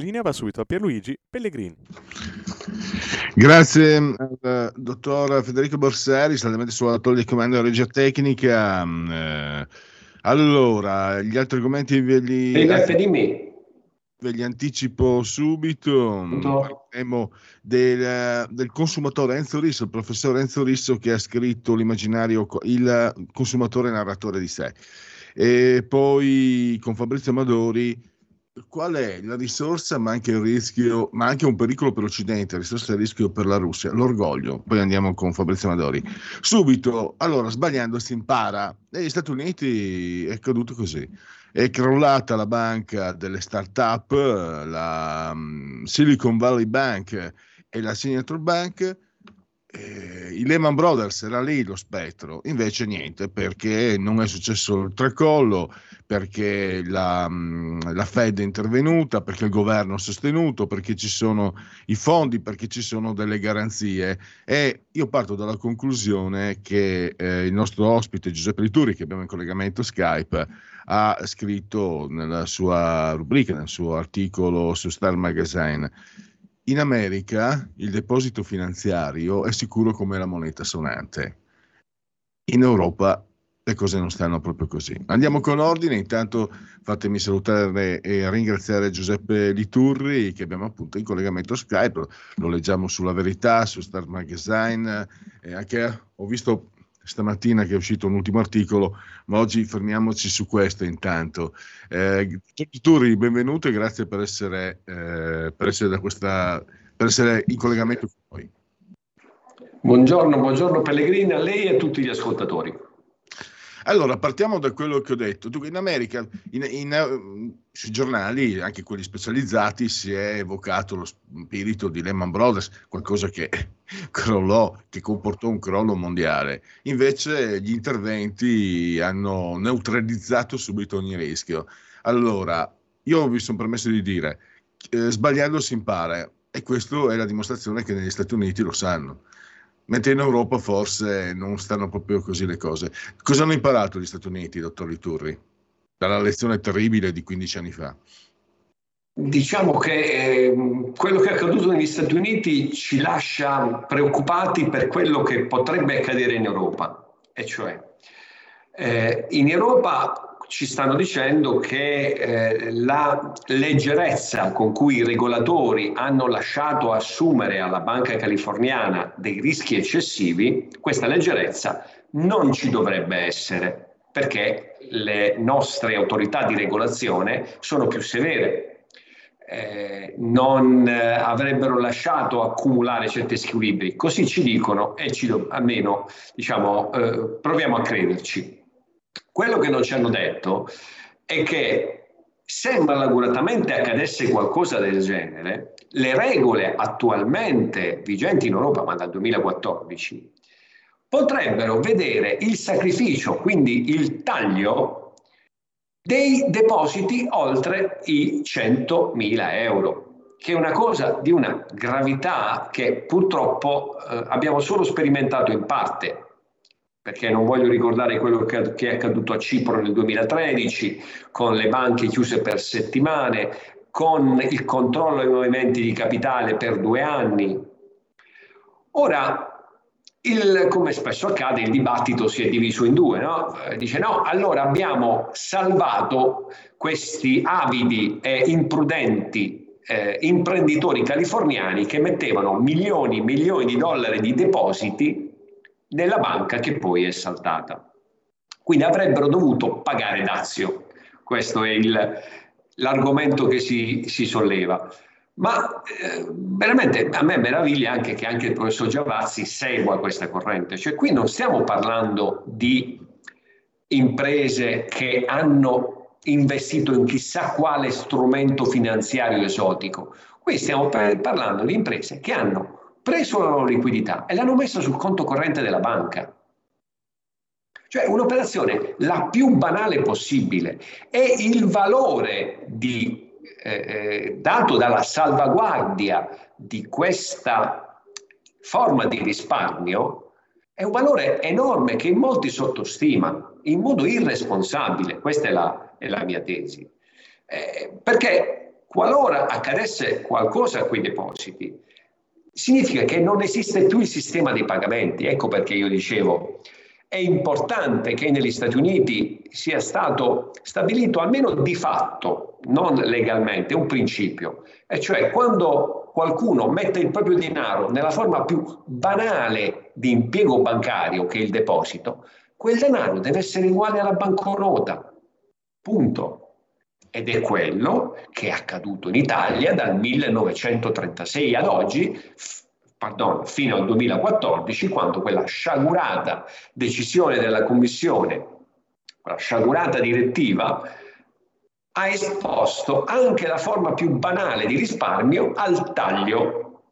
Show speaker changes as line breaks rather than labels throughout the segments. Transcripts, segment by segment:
Linea va subito a Pierluigi Pellegrini.
Grazie al eh, dottor Federico Borsari, saldamente sulla torre di comando della regia tecnica. Eh, allora, gli altri argomenti ve li,
di me.
ve li anticipo subito. Parleremo del, del, consumatore Enzo Risso, il professor Enzo Risso che ha scritto l'immaginario, il consumatore narratore di sé. E poi con Fabrizio Amadori qual è la risorsa ma anche il rischio, ma anche un pericolo per l'Occidente, risorsa e rischio per la Russia? L'orgoglio. Poi andiamo con Fabrizio Amadori. Subito, allora, sbagliando si impara. Negli Stati Uniti è accaduto così. È crollata la banca delle start-up, la um, Silicon Valley Bank e la Signature Bank eh, i Lehman Brothers era lì lo spettro, invece niente, perché non è successo il tracollo, perché la, mm, la, Fed è intervenuta, perché il governo ha sostenuto, perché ci sono i fondi, perché ci sono delle garanzie. E io parto dalla conclusione che eh, il nostro ospite Giuseppe Lituri, che abbiamo in collegamento Skype, ha scritto nella sua rubrica, nel suo articolo su Star Magazine in America il deposito finanziario è sicuro come la moneta sonante. In Europa le cose non stanno proprio così. Andiamo con ordine, intanto fatemi salutare e ringraziare Giuseppe Liturri che abbiamo appunto in collegamento Skype, lo leggiamo sulla verità, su Star Magazine, anche ho visto stamattina che è uscito un ultimo articolo, ma oggi fermiamoci su questo intanto. Eh, Turi, benvenuto e grazie per essere, eh, per essere, questa, per essere in collegamento con noi.
Buongiorno, buongiorno Pellegrini a lei e a tutti gli ascoltatori.
Allora, partiamo da quello che ho detto. Tu, in America, in, in, eh, sui giornali, anche quelli specializzati, si è evocato lo spirito di Lehman Brothers, qualcosa che crollò, che comportò un crollo mondiale. Invece gli interventi hanno neutralizzato subito ogni rischio. Allora, io mi sono permesso di dire, eh, sbagliando si impara, e questa è la dimostrazione che negli Stati Uniti lo sanno mentre in Europa forse non stanno proprio così le cose. Cosa hanno imparato gli Stati Uniti, dottor Liturri, dalla lezione terribile di 15 anni fa?
Diciamo che eh, quello che è accaduto negli Stati Uniti ci lascia preoccupati per quello che potrebbe accadere in Europa, e cioè eh, in Europa ci stanno dicendo che eh, la leggerezza con cui i regolatori hanno lasciato assumere alla banca californiana dei rischi eccessivi, questa leggerezza non ci dovrebbe essere perché le nostre autorità di regolazione sono più severe, eh, non eh, avrebbero lasciato accumulare certi squilibri. Così ci dicono e ci, almeno diciamo, eh, proviamo a crederci. Quello che non ci hanno detto è che se malauguratamente accadesse qualcosa del genere, le regole attualmente vigenti in Europa, ma dal 2014, potrebbero vedere il sacrificio, quindi il taglio dei depositi oltre i 100.000 euro, che è una cosa di una gravità che purtroppo eh, abbiamo solo sperimentato in parte perché non voglio ricordare quello che, è accaduto a Cipro nel 2013, con le banche chiuse per settimane, con il controllo dei movimenti di capitale per due anni. Ora, il, come spesso accade, il dibattito si è diviso in due. No? Eh, dice no, allora abbiamo salvato questi avidi e imprudenti eh, imprenditori californiani che mettevano milioni e milioni di dollari di depositi nella banca che poi è saltata. Quindi avrebbero dovuto pagare dazio. Questo è il, l'argomento che si, si solleva. Ma eh, veramente a me meraviglia anche che anche il professor Giavazzi segua questa corrente, cioè qui non stiamo parlando di imprese che hanno investito in chissà quale strumento finanziario esotico, qui stiamo parlando di imprese che hanno preso la loro liquidità e l'hanno messa sul conto corrente della banca. Cioè un'operazione la più banale possibile e il valore di eh, eh, dato dalla salvaguardia di questa forma di risparmio è un valore enorme che molti sottostimano in modo irresponsabile. Questa è la, è la mia tesi. Eh, perché qualora accadesse qualcosa a quei depositi, significa che non esiste più il sistema dei pagamenti. Ecco perché io dicevo è importante che negli Stati Uniti sia stato stabilito almeno di fatto, non legalmente, un principio, e cioè quando qualcuno mette il proprio denaro nella forma più banale di impiego bancario che è il deposito, quel denaro deve essere uguale alla banconota. Punto. Ed è quello che è accaduto in Italia dal 1936 ad oggi, pardon, fino al 2014, quando quella sciagurata decisione della Commissione, quella sciagurata direttiva, ha esposto anche la forma più banale di risparmio al taglio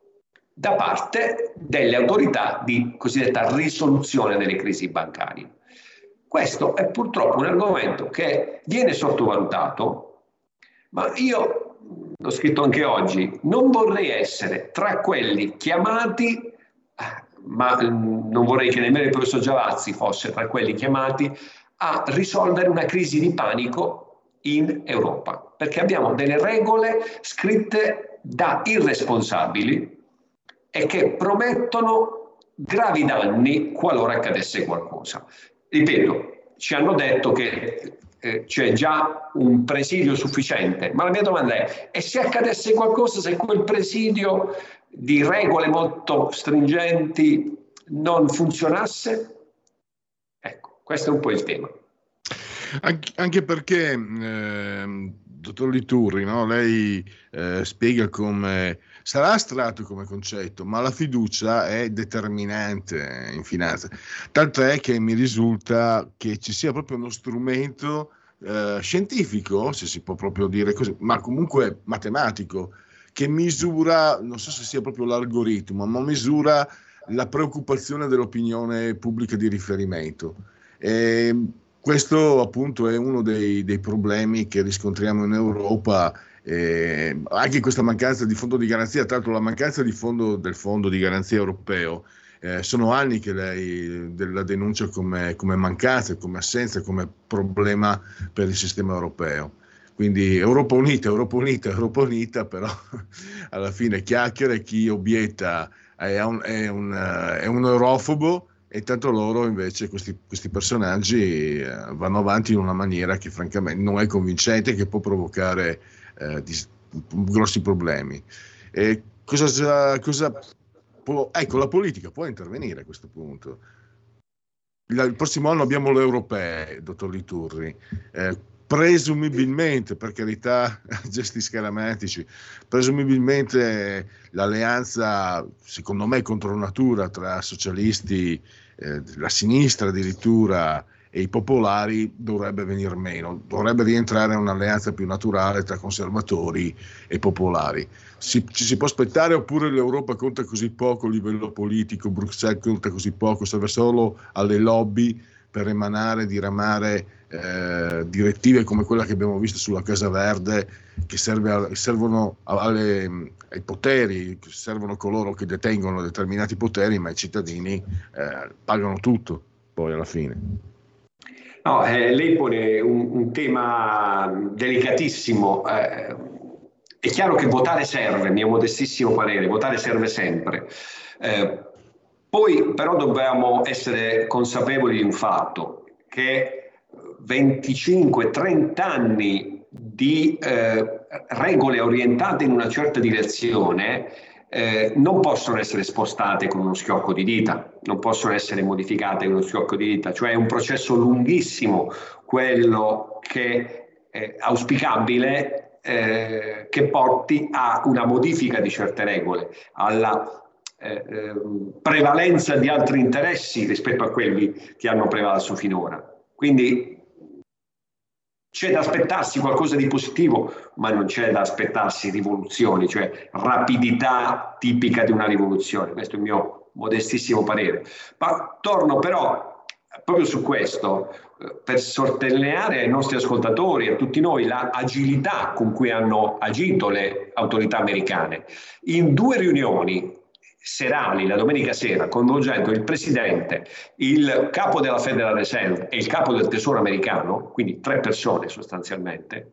da parte delle autorità di cosiddetta risoluzione delle crisi bancarie. Questo è purtroppo un argomento che viene sottovalutato, ma io l'ho scritto anche oggi, non vorrei essere tra quelli chiamati, ma non vorrei che nemmeno il professor Giavazzi fosse tra quelli chiamati a risolvere una crisi di panico in Europa, perché abbiamo delle regole scritte da irresponsabili e che promettono gravi danni qualora accadesse qualcosa. Ripeto, ci hanno detto che eh, c'è già un presidio sufficiente. Ma la mia domanda è, e se accadesse qualcosa, se quel presidio di regole molto stringenti non funzionasse? Ecco, questo è un po' il tema.
Anche, anche perché, eh, dottor Liturri, no? lei eh, spiega come sarà astratto come concetto, ma la fiducia è determinante in finanza. Tanto è che mi risulta che ci sia proprio uno strumento eh, scientifico, se si può proprio dire così, ma comunque matematico, che misura, non so se sia proprio l'algoritmo, ma misura la preoccupazione dell'opinione pubblica di riferimento. E questo appunto è uno dei, dei problemi che riscontriamo in Europa eh, anche questa mancanza di fondo di garanzia, tra l'altro la mancanza di fondo, del fondo di garanzia europeo, eh, sono anni che lei la denuncia come, come mancanza, come assenza, come problema per il sistema europeo. Quindi Europa Unita, Europa Unita, Europa Unita, però alla fine chiacchiere, chi obietta è un, è un, è un eurofobo e tanto loro invece questi, questi personaggi eh, vanno avanti in una maniera che francamente non è convincente, che può provocare eh, di, grossi problemi. E cosa, cosa può, ecco, la politica può intervenire a questo punto. Il prossimo anno abbiamo le europee, dottor Liturri. Eh, presumibilmente, per carità, gesti scaramantici, presumibilmente l'alleanza, secondo me, contro natura tra socialisti, eh, la sinistra addirittura, e i popolari dovrebbe venire meno, dovrebbe rientrare un'alleanza più naturale tra conservatori e popolari. Si, ci si può aspettare oppure l'Europa conta così poco a livello politico, Bruxelles conta così poco, serve solo alle lobby per emanare, diramare eh, direttive come quella che abbiamo visto sulla Casa Verde, che a, servono alle, ai poteri, servono coloro che detengono determinati poteri, ma i cittadini eh, pagano tutto poi alla fine.
No, eh, lei pone un, un tema delicatissimo. Eh, è chiaro che votare serve, mio modestissimo parere, votare serve sempre. Eh, poi però dobbiamo essere consapevoli di un fatto, che 25-30 anni di eh, regole orientate in una certa direzione eh, non possono essere spostate con uno schiocco di dita, non possono essere modificate con uno schiocco di dita, cioè è un processo lunghissimo quello che è auspicabile eh, che porti a una modifica di certe regole, alla eh, ehm, prevalenza di altri interessi rispetto a quelli che hanno prevalso finora. Quindi c'è da aspettarsi qualcosa di positivo, ma non c'è da aspettarsi rivoluzioni, cioè rapidità tipica di una rivoluzione. Questo è il mio modestissimo parere. Ma torno però proprio su questo eh, per sottolineare ai nostri ascoltatori e a tutti noi l'agilità con cui hanno agito le autorità americane. In due riunioni serali la domenica sera coinvolgendo il presidente, il capo della Federal Reserve e il capo del tesoro americano, quindi tre persone sostanzialmente,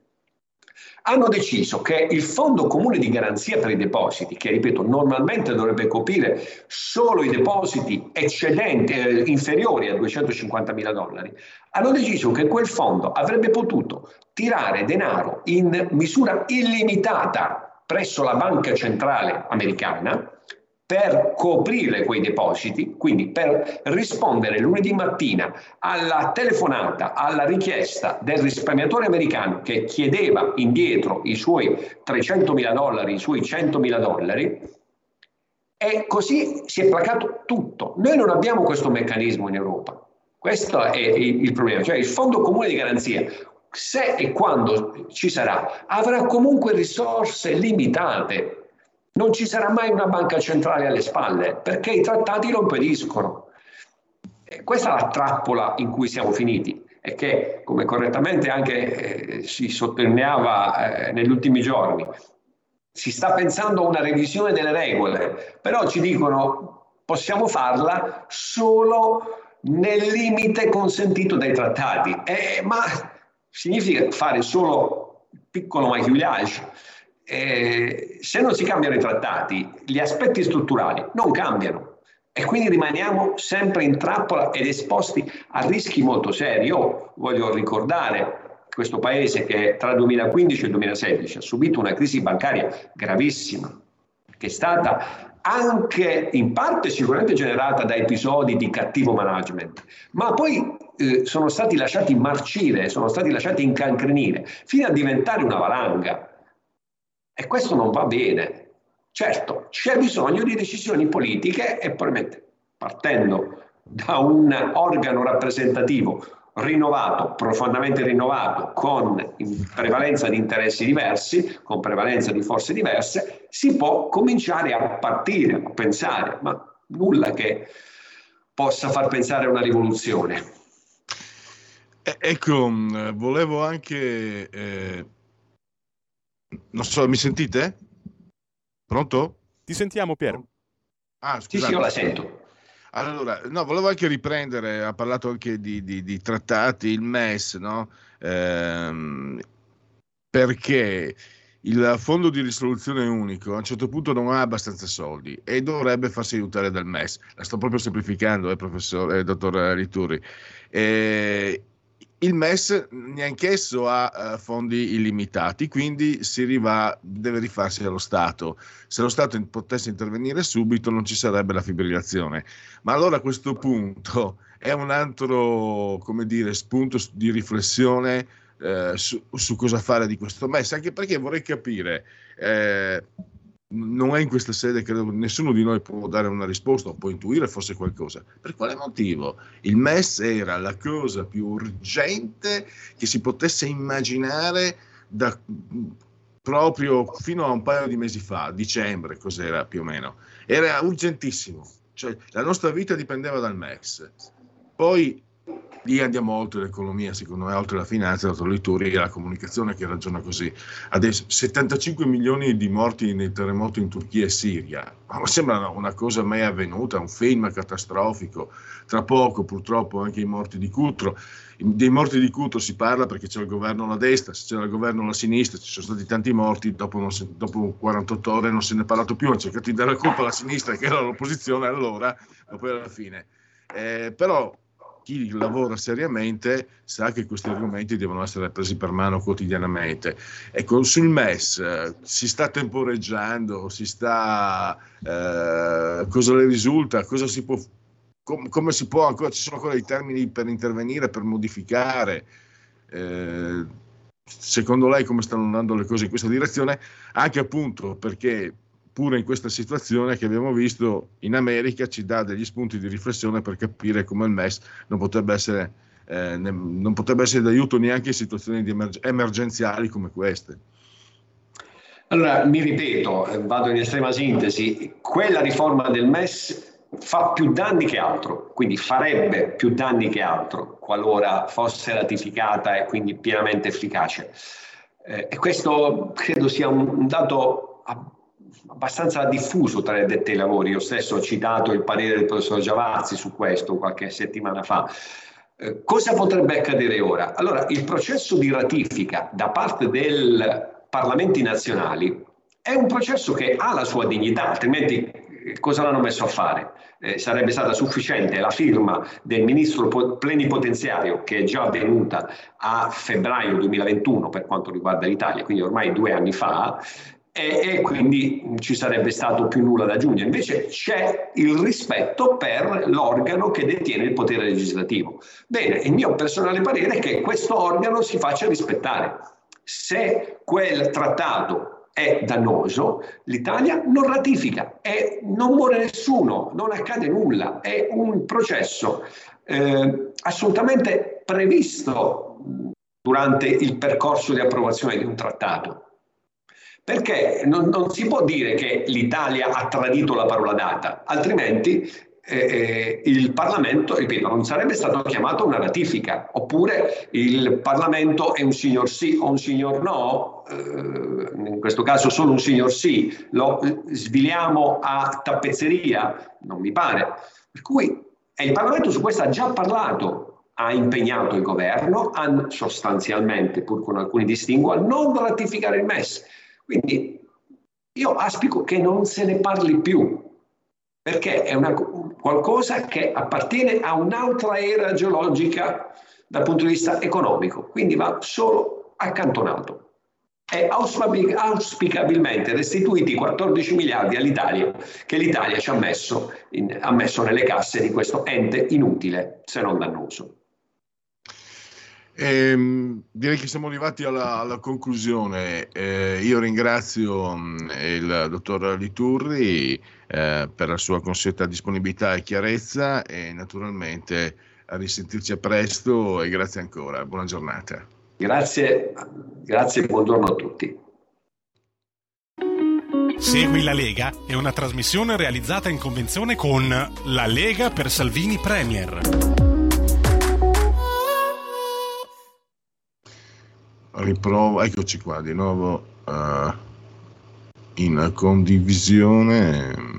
hanno deciso che il fondo comune di garanzia per i depositi, che ripeto normalmente dovrebbe coprire solo i depositi eccedenti, eh, inferiori a 250 mila dollari, hanno deciso che quel fondo avrebbe potuto tirare denaro in misura illimitata presso la banca centrale americana per coprire quei depositi, quindi per rispondere lunedì mattina alla telefonata, alla richiesta del risparmiatore americano che chiedeva indietro i suoi 300 mila dollari, i suoi 100 mila dollari, e così si è placato tutto. Noi non abbiamo questo meccanismo in Europa. Questo è il problema, cioè il fondo comune di garanzia, se e quando ci sarà, avrà comunque risorse limitate non ci sarà mai una banca centrale alle spalle perché i trattati lo impediscono. Questa è la trappola in cui siamo finiti e che, come correttamente anche eh, si sottolineava eh, negli ultimi giorni, si sta pensando a una revisione delle regole, però ci dicono possiamo farla solo nel limite consentito dai trattati. Eh, ma significa fare solo piccolo maquillage eh, se non si cambiano i trattati, gli aspetti strutturali non cambiano e quindi rimaniamo sempre in trappola ed esposti a rischi molto seri. Io voglio ricordare questo paese che tra il 2015 e il 2016 ha subito una crisi bancaria gravissima, che è stata anche in parte sicuramente generata da episodi di cattivo management, ma poi eh, sono stati lasciati marcire, sono stati lasciati incancrenire, fino a diventare una valanga. E questo non va bene. Certo, c'è bisogno di decisioni politiche e probabilmente partendo da un organo rappresentativo rinnovato, profondamente rinnovato, con prevalenza di interessi diversi, con prevalenza di forze diverse, si può cominciare a partire, a pensare, ma nulla che possa far pensare a una rivoluzione.
Ecco, volevo anche eh, non so, mi sentite? Pronto?
Ti sentiamo, Piero.
Ah, scusate. Sì, sì, io la sento.
Allora, no, volevo anche riprendere, ha parlato anche di, di, di trattati, il MES, no? Ehm, perché il fondo di risoluzione unico a un certo punto non ha abbastanza soldi e dovrebbe farsi aiutare dal MES. La sto proprio semplificando, eh, professore, eh, dottor Rituri. Eh, il MES neanch'esso ha uh, fondi illimitati, quindi riva, deve rifarsi allo Stato. Se lo Stato potesse intervenire subito non ci sarebbe la fibrillazione. Ma allora a questo punto è un altro, dire, spunto di riflessione eh, su, su, cosa fare di questo MES, anche perché vorrei capire... Eh, non è in questa sede, credo nessuno di noi può dare una risposta o può intuire forse qualcosa. Per quale motivo? Il MES era la cosa più urgente che si potesse immaginare da, proprio fino a un paio di mesi fa, dicembre, cos'era più o meno. Era urgentissimo, cioè la nostra vita dipendeva dal MES. Poi lì andiamo oltre l'economia, secondo me, oltre la finanza, la Lituri e la comunicazione che ragiona così. Adesso 75 milioni di morti nel terremoto in Turchia e Siria, ma sembra una cosa mai avvenuta, un film catastrofico. Tra poco, purtroppo, anche i morti di Cutro. Dei morti di Cutro si parla perché c'è il governo alla destra, se c'era il governo alla sinistra, ci sono stati tanti morti, dopo, se, dopo 48 ore non se ne è parlato più, hanno cercato di dare la colpa alla sinistra che era l'opposizione allora, ma poi alla fine. Eh, però chi lavora seriamente sa che questi argomenti devono essere presi per mano quotidianamente. Ecco, sul MES eh, si sta temporeggiando, si sta, eh, cosa le risulta, cosa si può, com, come si può ancora, ci sono ancora i termini per intervenire, per modificare. Eh, secondo lei come stanno andando le cose in questa direzione, anche appunto perché pure in questa situazione che abbiamo visto in America ci dà degli spunti di riflessione per capire come il MES non potrebbe essere, eh, ne, non potrebbe essere d'aiuto neanche in situazioni emerg- emergenziali come queste.
Allora, mi ripeto, eh, vado in estrema sintesi, quella riforma del MES fa più danni che altro, quindi farebbe più danni che altro qualora fosse ratificata e quindi pienamente efficace. Eh, e questo credo sia un, un dato abbastanza diffuso tra le dette ai lavori. Io stesso ho citato il parere del professor Giavazzi su questo qualche settimana fa. Eh, cosa potrebbe accadere ora? Allora, il processo di ratifica da parte dei parlamenti nazionali è un processo che ha la sua dignità, altrimenti eh, cosa l'hanno messo a fare? Eh, sarebbe stata sufficiente la firma del ministro plenipotenziario che è già avvenuta a febbraio 2021 per quanto riguarda l'Italia, quindi ormai due anni fa, e, e, quindi ci sarebbe stato più nulla da aggiungere. Invece c'è il rispetto per l'organo che detiene il potere legislativo. Bene, il mio personale parere è che questo organo si faccia rispettare. Se quel trattato è dannoso, l'Italia non ratifica e non muore nessuno, non accade nulla, è un processo eh, assolutamente previsto durante il percorso di approvazione di un trattato. Perché non, non si può dire che l'Italia ha tradito la parola data, altrimenti eh, eh, il Parlamento, ripeto, non sarebbe stato chiamato una ratifica, oppure il Parlamento è un signor sì o un signor no, eh, in questo caso solo un signor sì, lo sviliamo a tappezzeria, non mi pare. Per cui il Parlamento su questo ha già parlato, ha impegnato il governo a sostanzialmente, pur con alcuni distinguo, a non ratificare il MES. Quindi io aspico che non se ne parli più, perché è una, qualcosa che appartiene a un'altra era geologica dal punto di vista economico, quindi va solo accantonato. E auspicabilmente restituiti 14 miliardi all'Italia che l'Italia ci ha messo, in, ha messo nelle casse di questo ente inutile, se non dannoso.
Eh, direi che siamo arrivati alla, alla conclusione. Eh, io ringrazio mh, il dottor Liturri eh, per la sua consueta disponibilità e chiarezza e naturalmente a risentirci a presto e grazie ancora. Buona giornata.
Grazie, grazie e buongiorno a tutti.
Segui la Lega è una trasmissione realizzata in convenzione con La Lega per Salvini Premier.
Riprovo, eccoci qua di nuovo uh, in condivisione.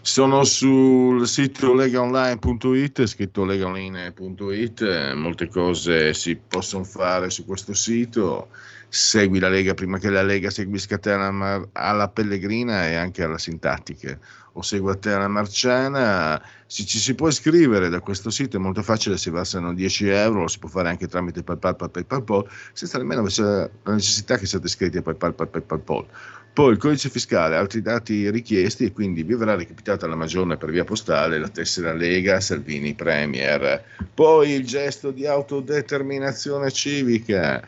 Sono sul sito legaonline.it, scritto legaonline.it, molte cose si possono fare su questo sito. Segui la Lega prima che la Lega seguisca te alla, alla Pellegrina e anche alla Sintattica o segua te alla Marciana. Si, ci si può iscrivere da questo sito, è molto facile, si versano 10 euro, lo si può fare anche tramite PayPal, PayPal, PayPal, senza nemmeno la necessità che siate iscritti a PayPal, PayPal, PayPal. Poi il codice fiscale, altri dati richiesti e quindi vi verrà recapitata la maggiore per via postale la tessera Lega Salvini Premier. Poi il gesto di autodeterminazione civica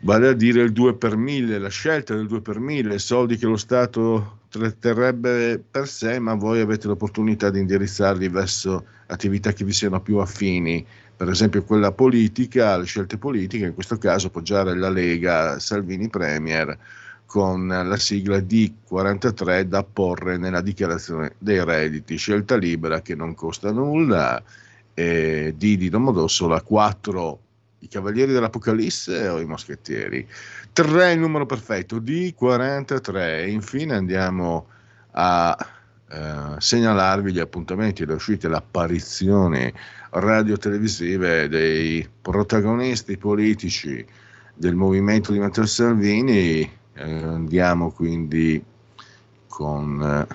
vale a dire il 2 per 1000, la scelta del 2 per 1000, soldi che lo Stato terrebbe per sé, ma voi avete l'opportunità di indirizzarli verso attività che vi siano più affini, per esempio quella politica, le scelte politiche, in questo caso appoggiare la Lega Salvini Premier con la sigla D43 da porre nella dichiarazione dei redditi, scelta libera che non costa nulla, e D di Domodossola 4 i Cavalieri dell'Apocalisse o i Moschettieri? 3 il numero perfetto, D43. E infine andiamo a eh, segnalarvi gli appuntamenti, le uscite, le apparizioni radio-televisive dei protagonisti politici del movimento di Matteo Salvini. Eh, andiamo quindi con eh,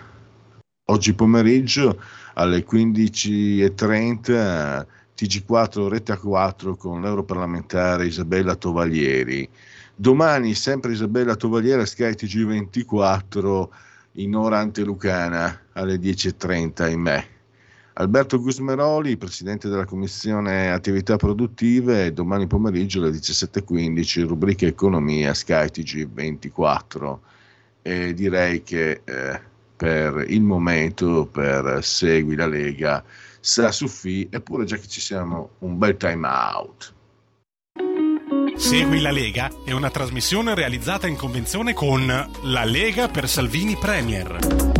oggi pomeriggio alle 15.30 TG4 Rete 4 con l'europarlamentare Isabella Tovaglieri. Domani sempre Isabella Tovaglieri a Sky TG24 in ora antelucana alle 10.30 in me. Alberto Gusmeroli, presidente della Commissione Attività Produttive, domani pomeriggio alle 17.15, rubrica Economia, Sky TG24. E direi che eh, per il momento, per Segui la Lega, sarà su FI, eppure già che ci siamo, un bel time out.
Segui la Lega è una trasmissione realizzata in convenzione con La Lega per Salvini Premier.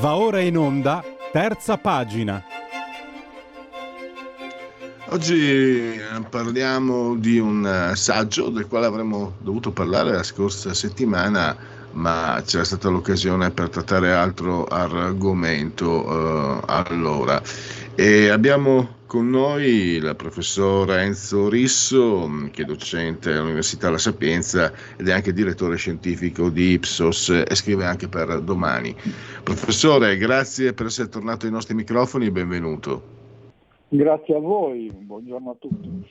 Va ora in onda, terza pagina.
Oggi eh, parliamo di un eh, saggio del quale avremmo dovuto parlare la scorsa settimana, ma c'era stata l'occasione per trattare altro argomento eh, allora. E abbiamo con noi il professor Enzo Risso, che è docente all'Università La Sapienza ed è anche direttore scientifico di Ipsos e scrive anche per Domani. Professore, grazie per essere tornato ai nostri microfoni e benvenuto.
Grazie a voi, buongiorno a tutti.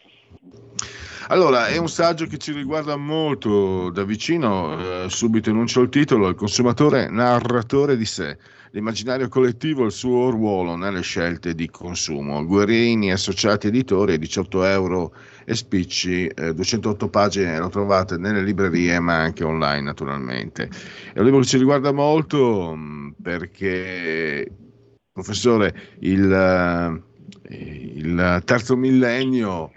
Allora, è un saggio che ci riguarda molto da vicino, eh, subito enuncio il titolo, il consumatore narratore di sé l'immaginario collettivo e il suo ruolo nelle scelte di consumo. Guerini, associati editori, 18 euro e spicci, eh, 208 pagine lo trovate nelle librerie ma anche online naturalmente. È un libro che ci riguarda molto mm, perché, professore, il, eh, il terzo millennio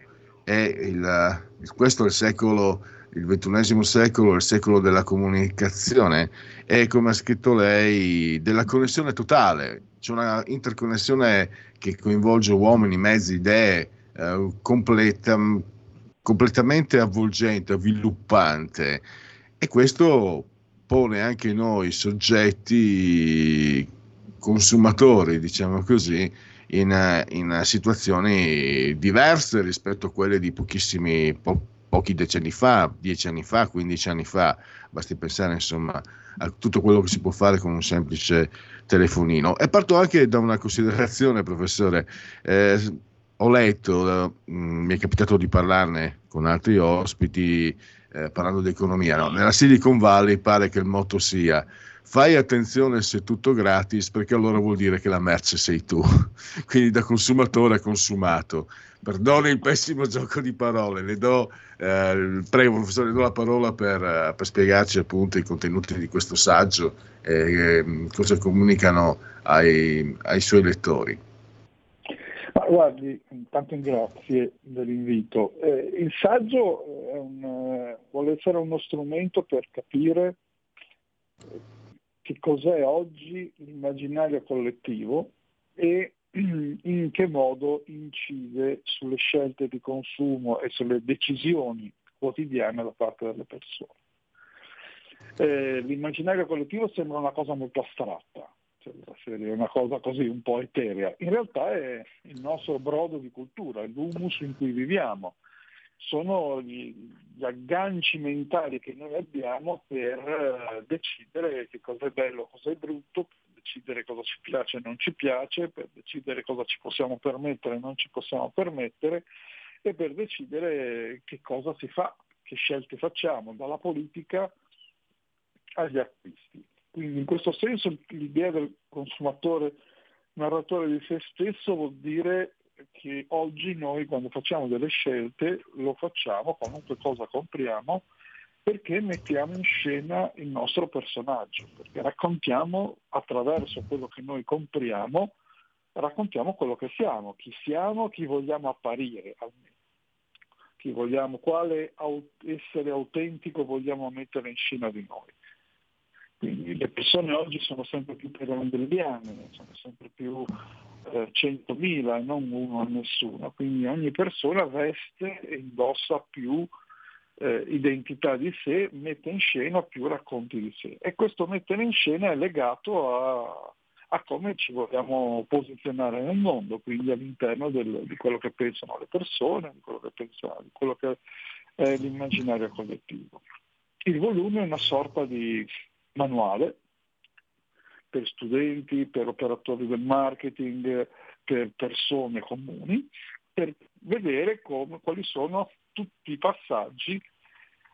il, questo è il secolo il ventunesimo secolo, il secolo della comunicazione. E come ha scritto lei della connessione totale, c'è una interconnessione che coinvolge uomini, mezzi, idee, eh, completa, completamente avvolgente, avviluppante. E questo pone anche noi soggetti consumatori, diciamo così, in, in situazioni diverse rispetto a quelle di pochissimi po- pochi decenni fa, dieci anni fa, quindici anni fa, basti pensare insomma a tutto quello che si può fare con un semplice telefonino. E parto anche da una considerazione, professore. Eh, ho letto, mm, mi è capitato di parlarne con altri ospiti, eh, parlando di economia, no? nella Silicon Valley pare che il motto sia fai attenzione se è tutto gratis perché allora vuol dire che la merce sei tu, quindi da consumatore a consumato. Perdoni il pessimo gioco di parole, le do, eh, prego professore, le do la parola per, eh, per, spiegarci appunto i contenuti di questo saggio e eh, cosa comunicano ai, ai suoi lettori.
Ma guardi, intanto grazie dell'invito. Eh, il saggio un, eh, vuole essere uno strumento per capire che cos'è oggi l'immaginario collettivo e in che modo incide sulle scelte di consumo e sulle decisioni quotidiane da parte delle persone. Eh, l'immaginario collettivo sembra una cosa molto astratta, cioè una cosa così un po' eterea. In realtà è il nostro brodo di cultura, è l'humus in cui viviamo sono gli, gli, agganci mentali che noi abbiamo per eh, decidere che cosa è bello, cosa è brutto, per decidere cosa ci piace e non ci piace, per decidere cosa ci possiamo permettere e non ci possiamo permettere e per decidere che cosa si fa, che scelte facciamo, dalla politica agli acquisti. Quindi in questo senso l'idea del consumatore narratore di se stesso vuol dire che oggi noi quando facciamo delle scelte lo facciamo, qualunque cosa compriamo, perché mettiamo in scena il nostro personaggio, perché raccontiamo attraverso quello che noi compriamo, raccontiamo quello che siamo, chi siamo, chi vogliamo apparire almeno, chi vogliamo, quale essere autentico vogliamo mettere in scena di noi. Quindi le persone oggi sono sempre più perondelliane, sono sempre più eh, 100.000 e non uno a nessuno, quindi ogni persona veste e indossa più eh, identità di sé, mette in scena più racconti di sé e questo mettere in scena è legato a, a come ci vogliamo posizionare nel mondo, quindi all'interno del, di quello che pensano le persone, di quello che, pensano, di quello che è l'immaginario collettivo. Il volume è una sorta di manuale per studenti, per operatori del marketing, per persone comuni, per vedere come, quali sono tutti i passaggi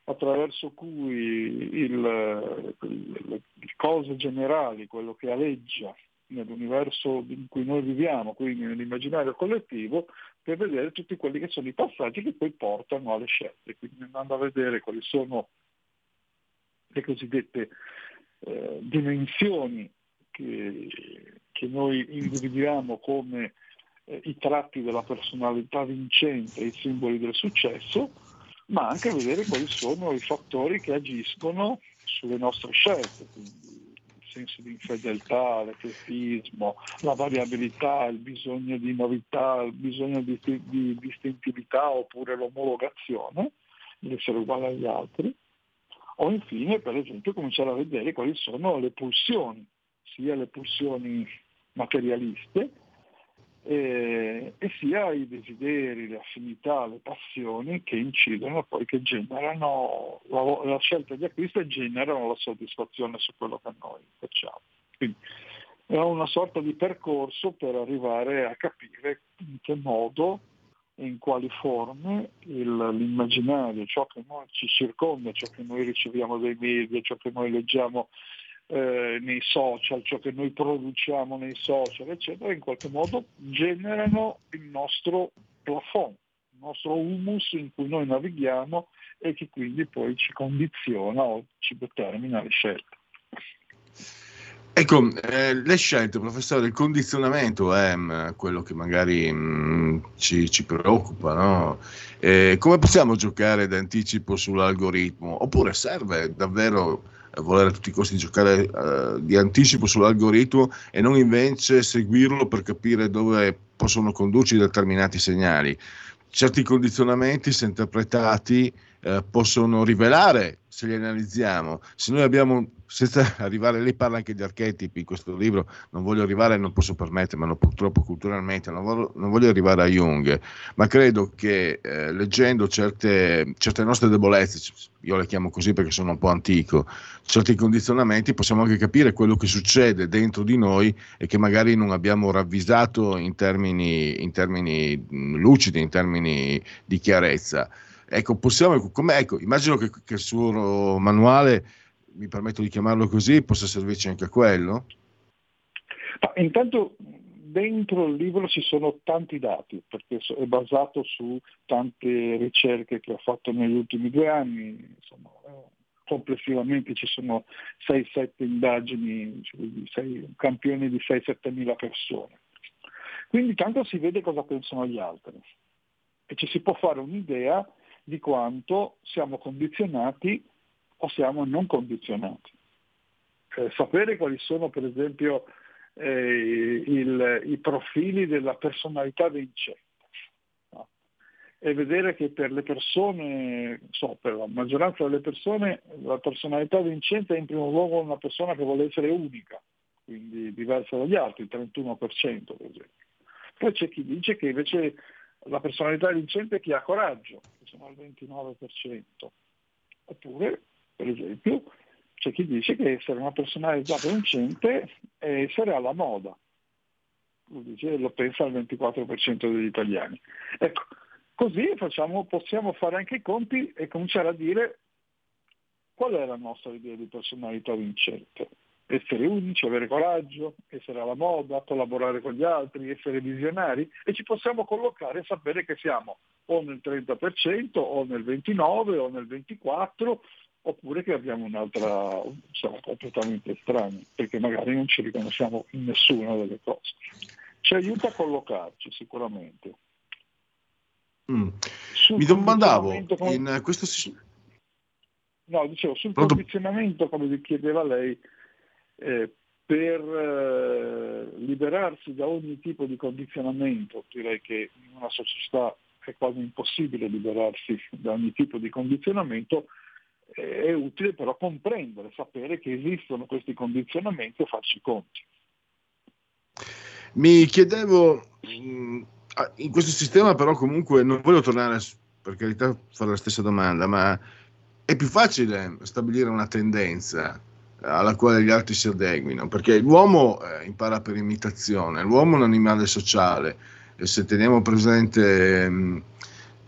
attraverso cui il, le, cose generali, quello che aleggia nell'universo in cui noi viviamo, quindi nell'immaginario collettivo, per vedere tutti quelli che sono i passaggi che poi portano alle scelte. Quindi andando a vedere quali sono le cosiddette eh, dimensioni che, che noi individuiamo come eh, i tratti della personalità vincente i simboli del successo, ma anche vedere quali sono i fattori che agiscono sulle nostre scelte, quindi senso di infedeltà, l'eclettismo, la variabilità, il bisogno di novità, il bisogno di, di distintività oppure l'omologazione, di essere uguale agli altri, o infine per esempio cominciare a vedere quali sono le pulsioni, sia le pulsioni materialiste eh, e sia i desideri, le affinità, le passioni che incidono poi, che generano la, la scelta di acquisto e generano la soddisfazione su quello che noi facciamo. Quindi è una sorta di percorso per arrivare a capire in che modo in quali forme il, l'immaginario, ciò che noi ci circonda, ciò che noi riceviamo dai media, ciò che noi leggiamo eh, nei social, ciò che noi produciamo nei social, eccetera, in qualche modo generano il nostro plafond, il nostro humus in cui noi navighiamo e che quindi poi ci condiziona o ci determina le scelte.
Ecco, eh, le scelte, professore, il condizionamento è mh, mm, quello che magari mh, mm, ci, ci, preoccupa, no? eh, come possiamo giocare d'anticipo sull'algoritmo? Oppure serve davvero volere a tutti i costi giocare uh, di anticipo sull'algoritmo e non invece seguirlo per capire dove possono condurci determinati segnali. Certi condizionamenti, se interpretati, uh, possono rivelare, se li analizziamo. Se noi abbiamo senza arrivare, lei parla anche di archetipi in questo libro, non voglio arrivare, non posso permettermelo purtroppo culturalmente, non voglio, non voglio arrivare a Jung, ma credo che eh, leggendo certe, certe nostre debolezze, io le chiamo così perché sono un po' antico, certi condizionamenti, possiamo anche capire quello che succede dentro di noi e che magari non abbiamo ravvisato in termini, in termini lucidi, in termini di chiarezza. Ecco, possiamo, ecco, immagino che, che il suo manuale mi permetto di chiamarlo così, possa servirci anche a quello?
Ma intanto dentro il libro ci sono tanti dati, perché è basato su tante ricerche che ho fatto negli ultimi due anni, insomma, complessivamente ci sono 6-7 indagini, campioni di 6-7 mila persone. Quindi tanto si vede cosa pensano gli altri e ci si può fare un'idea di quanto siamo condizionati o siamo non condizionati. Eh, sapere quali sono per esempio eh, il, i profili della personalità vincente no? e vedere che per le persone, so, per la maggioranza delle persone la personalità vincente è in primo luogo una persona che vuole essere unica, quindi diversa dagli altri, il 31% per esempio. Poi c'è chi dice che invece la personalità vincente è chi ha coraggio, che sono al 29%. Oppure per esempio, c'è chi dice che essere una personalità vincente è essere alla moda. Lo, dice, lo pensa il 24% degli italiani. Ecco, così facciamo, possiamo fare anche i conti e cominciare a dire qual è la nostra idea di personalità vincente. Essere unici, avere coraggio, essere alla moda, collaborare con gli altri, essere visionari e ci possiamo collocare e sapere che siamo o nel 30% o nel 29% o nel 24% oppure che abbiamo un'altra, siamo completamente estranei, perché magari non ci riconosciamo in nessuna delle cose. Ci aiuta a collocarci sicuramente.
Mm. Mi domandavo, come... in questo...
No, dicevo, sul Pronto? condizionamento, come chiedeva lei, eh, per eh, liberarsi da ogni tipo di condizionamento, direi che in una società è quasi impossibile liberarsi da ogni tipo di condizionamento, è utile però comprendere, sapere che esistono questi condizionamenti e farci conti.
Mi chiedevo, mm, in questo sistema però comunque non voglio tornare per carità a fare la stessa domanda, ma è più facile stabilire una tendenza alla quale gli altri si adeguino, perché l'uomo eh, impara per imitazione, l'uomo è un animale sociale e se teniamo presente, mm,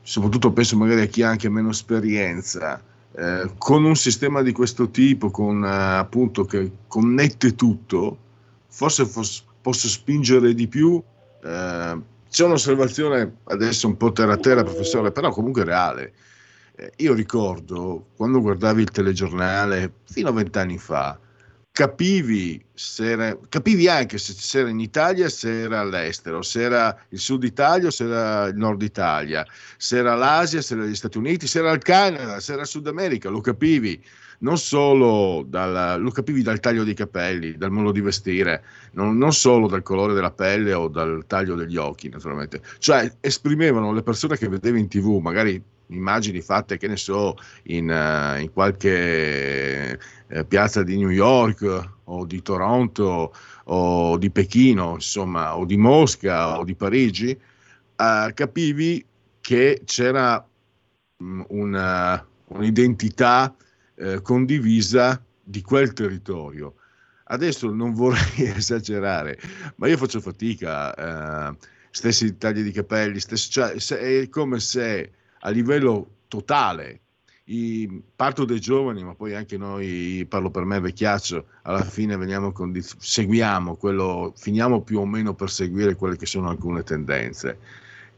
soprattutto penso magari a chi ha anche meno esperienza, eh, con un sistema di questo tipo, con, eh, appunto, che connette tutto, forse fos- posso spingere di più. Eh, c'è un'osservazione adesso un po' terra a terra, professore, però comunque reale. Eh, io ricordo quando guardavi il telegiornale fino a vent'anni fa, capivi, era, capivi anche se, se era in Italia, se era all'estero, se era il sud Italia se era il nord Italia, se era l'Asia, se era gli Stati Uniti, se era il Canada, se era il Sud America, lo capivi non solo dal, lo capivi dal taglio dei capelli, dal modo di vestire, non, non, solo dal colore della pelle o dal taglio degli occhi, naturalmente. Cioè, esprimevano le persone che vedevi in tv, magari immagini fatte, che ne so, in, uh, in qualche eh, piazza di New York o di Toronto o di Pechino, insomma, o di Mosca o di Parigi, uh, capivi che c'era um, una, un'identità uh, condivisa di quel territorio. Adesso non vorrei esagerare, ma io faccio fatica, stessi tagli di capelli, stessi, cioè, è come se a livello totale i, parto dai giovani, ma poi anche noi, parlo per me vecchiaccio, alla fine veniamo condiz- seguiamo quello, finiamo più o meno per seguire quelle che sono alcune tendenze.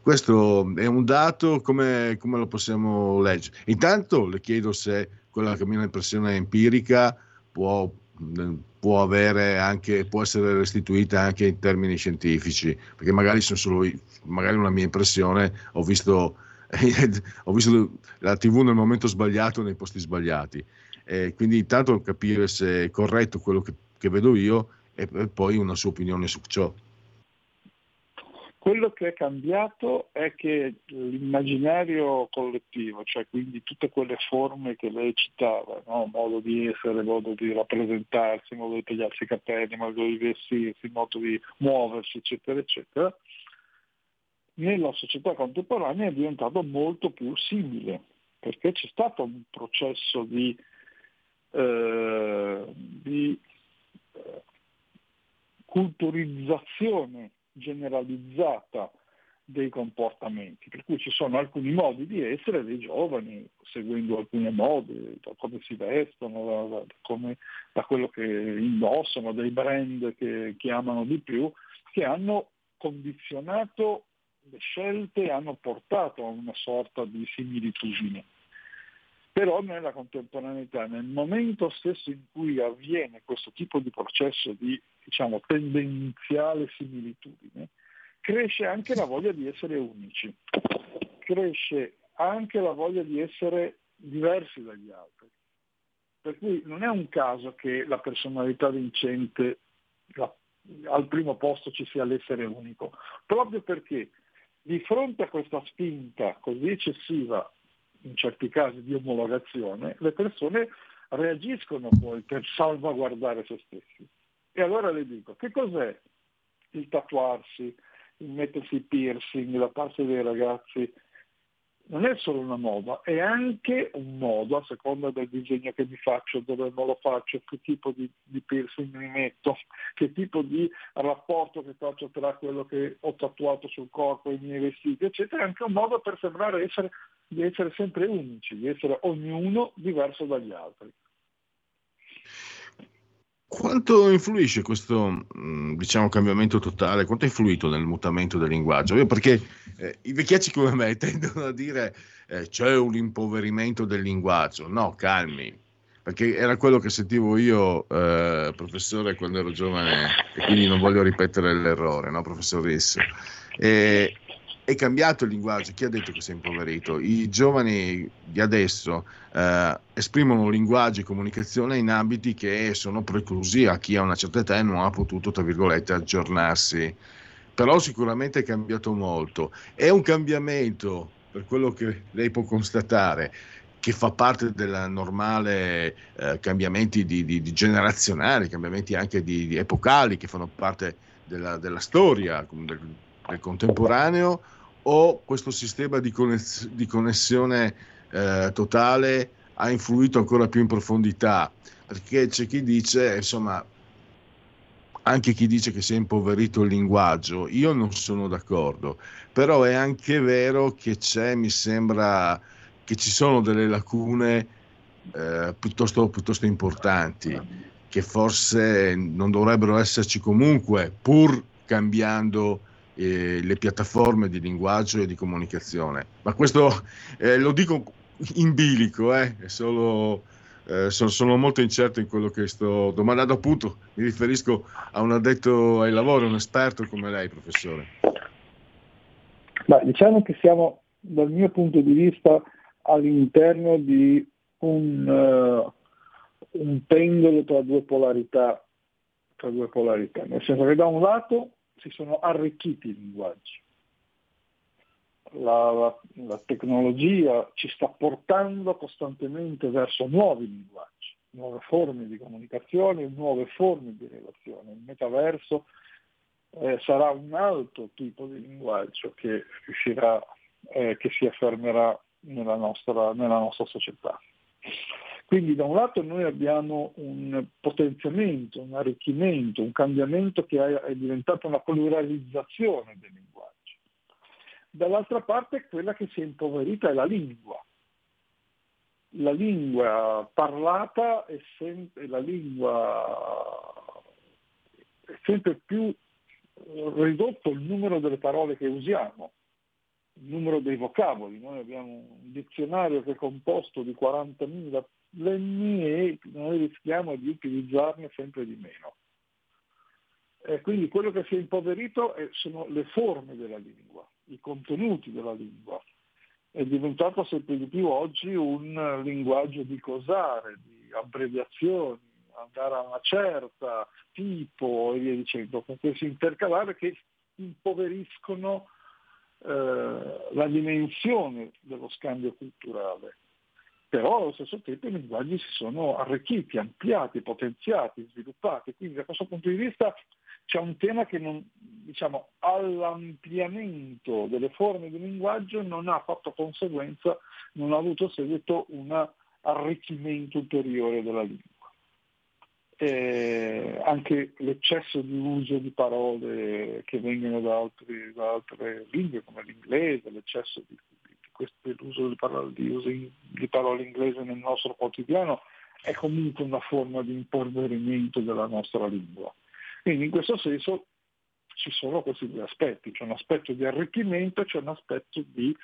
Questo è un dato, come, come lo possiamo leggere? Intanto le chiedo se quella che è mia impressione empirica può, può, avere anche, può essere restituita anche in termini scientifici, perché magari sono solo magari una mia impressione, ho visto ho visto la TV nel momento sbagliato, nei posti sbagliati. Eh, quindi intanto capire se è corretto quello che, che vedo io e, e poi una sua opinione su ciò.
Quello che è cambiato è che l'immaginario collettivo, cioè quindi tutte quelle forme che lei citava, no? modo di essere, modo di rappresentarsi, modo di tagliarsi i capelli, modo di vestirsi, modo di muoversi, eccetera, eccetera, nella società contemporanea è diventato molto più simile, perché c'è stato un processo di, eh, di eh, culturizzazione generalizzata dei comportamenti, per cui ci sono alcuni modi di essere dei giovani, seguendo alcuni modi, da come si vestono, da, da, come, da quello che indossano, dei brand che, che amano di più, che hanno condizionato le scelte hanno portato a una sorta di similitudine. Però nella contemporaneità, nel momento stesso in cui avviene questo tipo di processo di diciamo, tendenziale similitudine, cresce anche la voglia di essere unici, cresce anche la voglia di essere diversi dagli altri. Per cui non è un caso che la personalità vincente la, al primo posto ci sia l'essere unico, proprio perché di fronte a questa spinta così eccessiva, in certi casi di omologazione, le persone reagiscono poi per salvaguardare se stessi. E allora le dico, che cos'è il tatuarsi, il mettersi piercing da parte dei ragazzi non è solo una moda, è anche un modo, a seconda del disegno che mi faccio, dove me lo faccio, che tipo di, di piercing mi metto, che tipo di rapporto che faccio tra quello che ho tatuato sul corpo e i miei vestiti, eccetera, è anche un modo per sembrare essere, di essere sempre unici, di essere ognuno diverso dagli altri.
Quanto influisce questo mm, diciamo, cambiamento totale? Quanto ha influito nel mutamento del linguaggio? Io perché eh, i vecchiacci come me tendono a dire eh, c'è un impoverimento del linguaggio. No, calmi, perché era quello che sentivo io, eh, professore, quando ero giovane, e quindi non voglio ripetere l'errore, no, professor Risso. E, è cambiato il linguaggio, chi ha detto che si è impoverito? I giovani di adesso eh, esprimono linguaggio e comunicazione in ambiti che sono preclusi a chi ha una certa età e non ha potuto, tra virgolette, aggiornarsi. Però sicuramente è cambiato molto. È un cambiamento, per quello che lei può constatare, che fa parte del normale eh, cambiamenti di, di, di generazionali, cambiamenti anche di, di, epocali che fanno parte della, della storia del, del contemporaneo o questo sistema di, conness- di connessione eh, totale ha influito ancora più in profondità? Perché c'è chi dice, insomma, anche chi dice che si è impoverito il linguaggio, io non sono d'accordo, però è anche vero che c'è, mi sembra, che ci sono delle lacune eh, piuttosto, piuttosto importanti, che forse non dovrebbero esserci comunque, pur cambiando eh, le piattaforme di linguaggio e di comunicazione. Ma questo eh, lo dico in bilico, eh, solo eh, sono, sono, molto incerto in quello che sto domandando, appunto mi riferisco a un addetto ai lavori, un esperto come lei, professore.
Ma diciamo che siamo, dal mio punto di vista, all'interno di un, uh, un pendolo tra due polarità, tra due polarità, nel senso che da un lato si sono arricchiti i linguaggi, la, la, la, tecnologia ci sta portando costantemente verso nuovi linguaggi, nuove forme di comunicazione, nuove forme di relazione. Il metaverso eh, sarà un altro tipo di linguaggio che riuscirà, eh, che si affermerà nella nostra, nella nostra società. Quindi da un lato noi abbiamo un potenziamento, un arricchimento, un cambiamento che è diventato una pluralizzazione del linguaggio dall'altra parte quella che si è impoverita è la lingua. La lingua parlata è sempre, lingua è sempre più ridotto il numero delle parole che usiamo, il numero dei vocaboli. Noi abbiamo un dizionario che è composto di 40.000 lemmi e noi rischiamo di utilizzarne sempre di meno. E quindi quello che si è impoverito sono le forme della lingua i contenuti della lingua. È diventato sempre di più oggi un linguaggio di cosare, di abbreviazioni, andare a una certa, tipo e via dicendo, con questi intercalare che impoveriscono eh, la dimensione dello scambio culturale. Però allo stesso tempo i linguaggi si sono arricchiti, ampliati, potenziati, sviluppati. Quindi da questo punto di vista c'è un tema che non, diciamo, all'ampliamento delle forme di linguaggio non ha fatto conseguenza, non ha avuto seguito un arricchimento ulteriore della lingua. E anche l'eccesso di uso di parole che vengono da, altri, da altre lingue come l'inglese, l'eccesso di, di, questo, dell'uso di parole, di, uso di parole inglesi nel nostro quotidiano è comunque una forma di impoverimento della nostra lingua. Quindi in questo senso ci sono questi due aspetti, c'è un aspetto di arricchimento e c'è un aspetto di,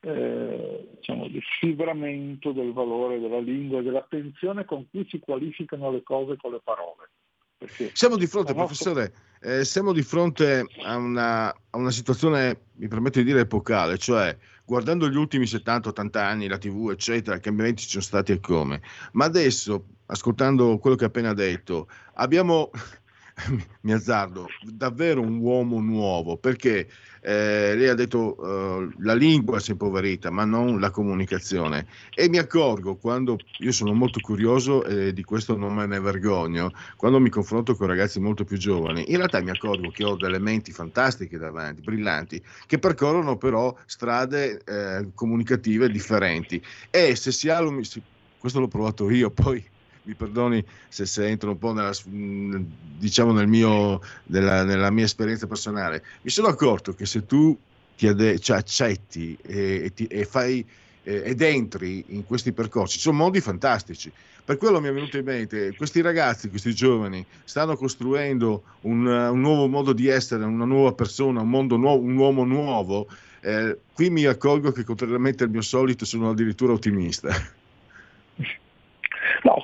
eh, diciamo, di fibramento del valore della lingua e dell'attenzione con cui si qualificano le cose con le parole.
Perché siamo di fronte, professore, eh, siamo di fronte a una, a una, situazione, mi permetto di dire, epocale, cioè guardando gli ultimi 70-80 anni, la TV, eccetera, i cambiamenti ci sono stati e come. Ma adesso, ascoltando quello che ha appena detto, abbiamo mi azzardo, davvero un uomo nuovo, perché eh, lei ha detto uh, la lingua si è impoverita, ma non la comunicazione. E mi accorgo quando io sono molto curioso e di questo non me ne vergogno, quando mi confronto con ragazzi molto più giovani, in realtà mi accorgo che ho delle menti fantastiche davanti, brillanti, che percorrono però strade eh, comunicative differenti. E se si ha, questo l'ho provato io, poi mi perdoni se, se entro un po' nella, diciamo nel mio, nella, nella, mia esperienza personale, mi sono accorto che se tu ti ade- cioè accetti e, e, ti, e fai ed entri in questi percorsi, sono modi fantastici. Per quello mi è venuto in mente, questi ragazzi, questi giovani, stanno costruendo un, un nuovo modo di essere, una nuova persona, un mondo nuovo, un uomo nuovo. Eh, qui mi accorgo che contrariamente al mio solito sono addirittura ottimista.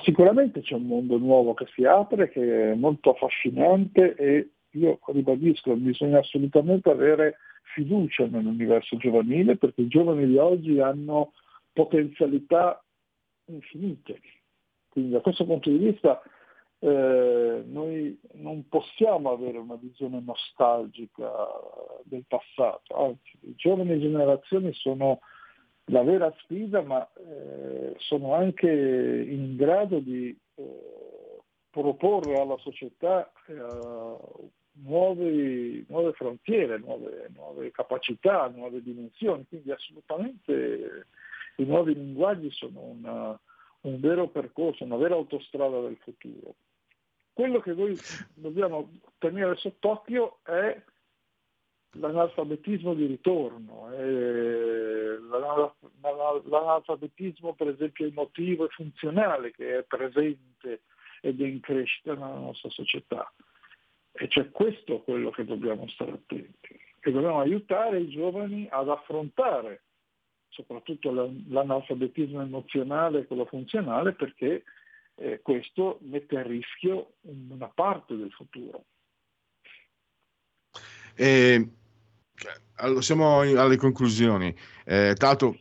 Sicuramente c'è un mondo nuovo che si apre, che è molto affascinante e io ribadisco, bisogna assolutamente avere fiducia nell'universo giovanile perché i giovani di oggi hanno potenzialità infinite. Quindi da questo punto di vista eh, noi non possiamo avere una visione nostalgica del passato, anzi le giovani generazioni sono la vera sfida, ma eh, sono anche in grado di eh, proporre alla società eh, nuove, nuove, frontiere, nuove, nuove, capacità, nuove dimensioni, quindi assolutamente i nuovi linguaggi sono una, un vero percorso, una vera autostrada del futuro. Quello che noi dobbiamo tenere sott'occhio è l'analfabetismo di ritorno, eh, l'analfabetismo per esempio emotivo e funzionale che è presente ed è in crescita nella nostra società. E c'è questo quello che dobbiamo stare attenti e dobbiamo aiutare i giovani ad affrontare soprattutto l'analfabetismo emozionale e quello funzionale, perché eh, questo mette a rischio una parte del futuro.
E allora, siamo alle conclusioni. Eh, tra l'altro,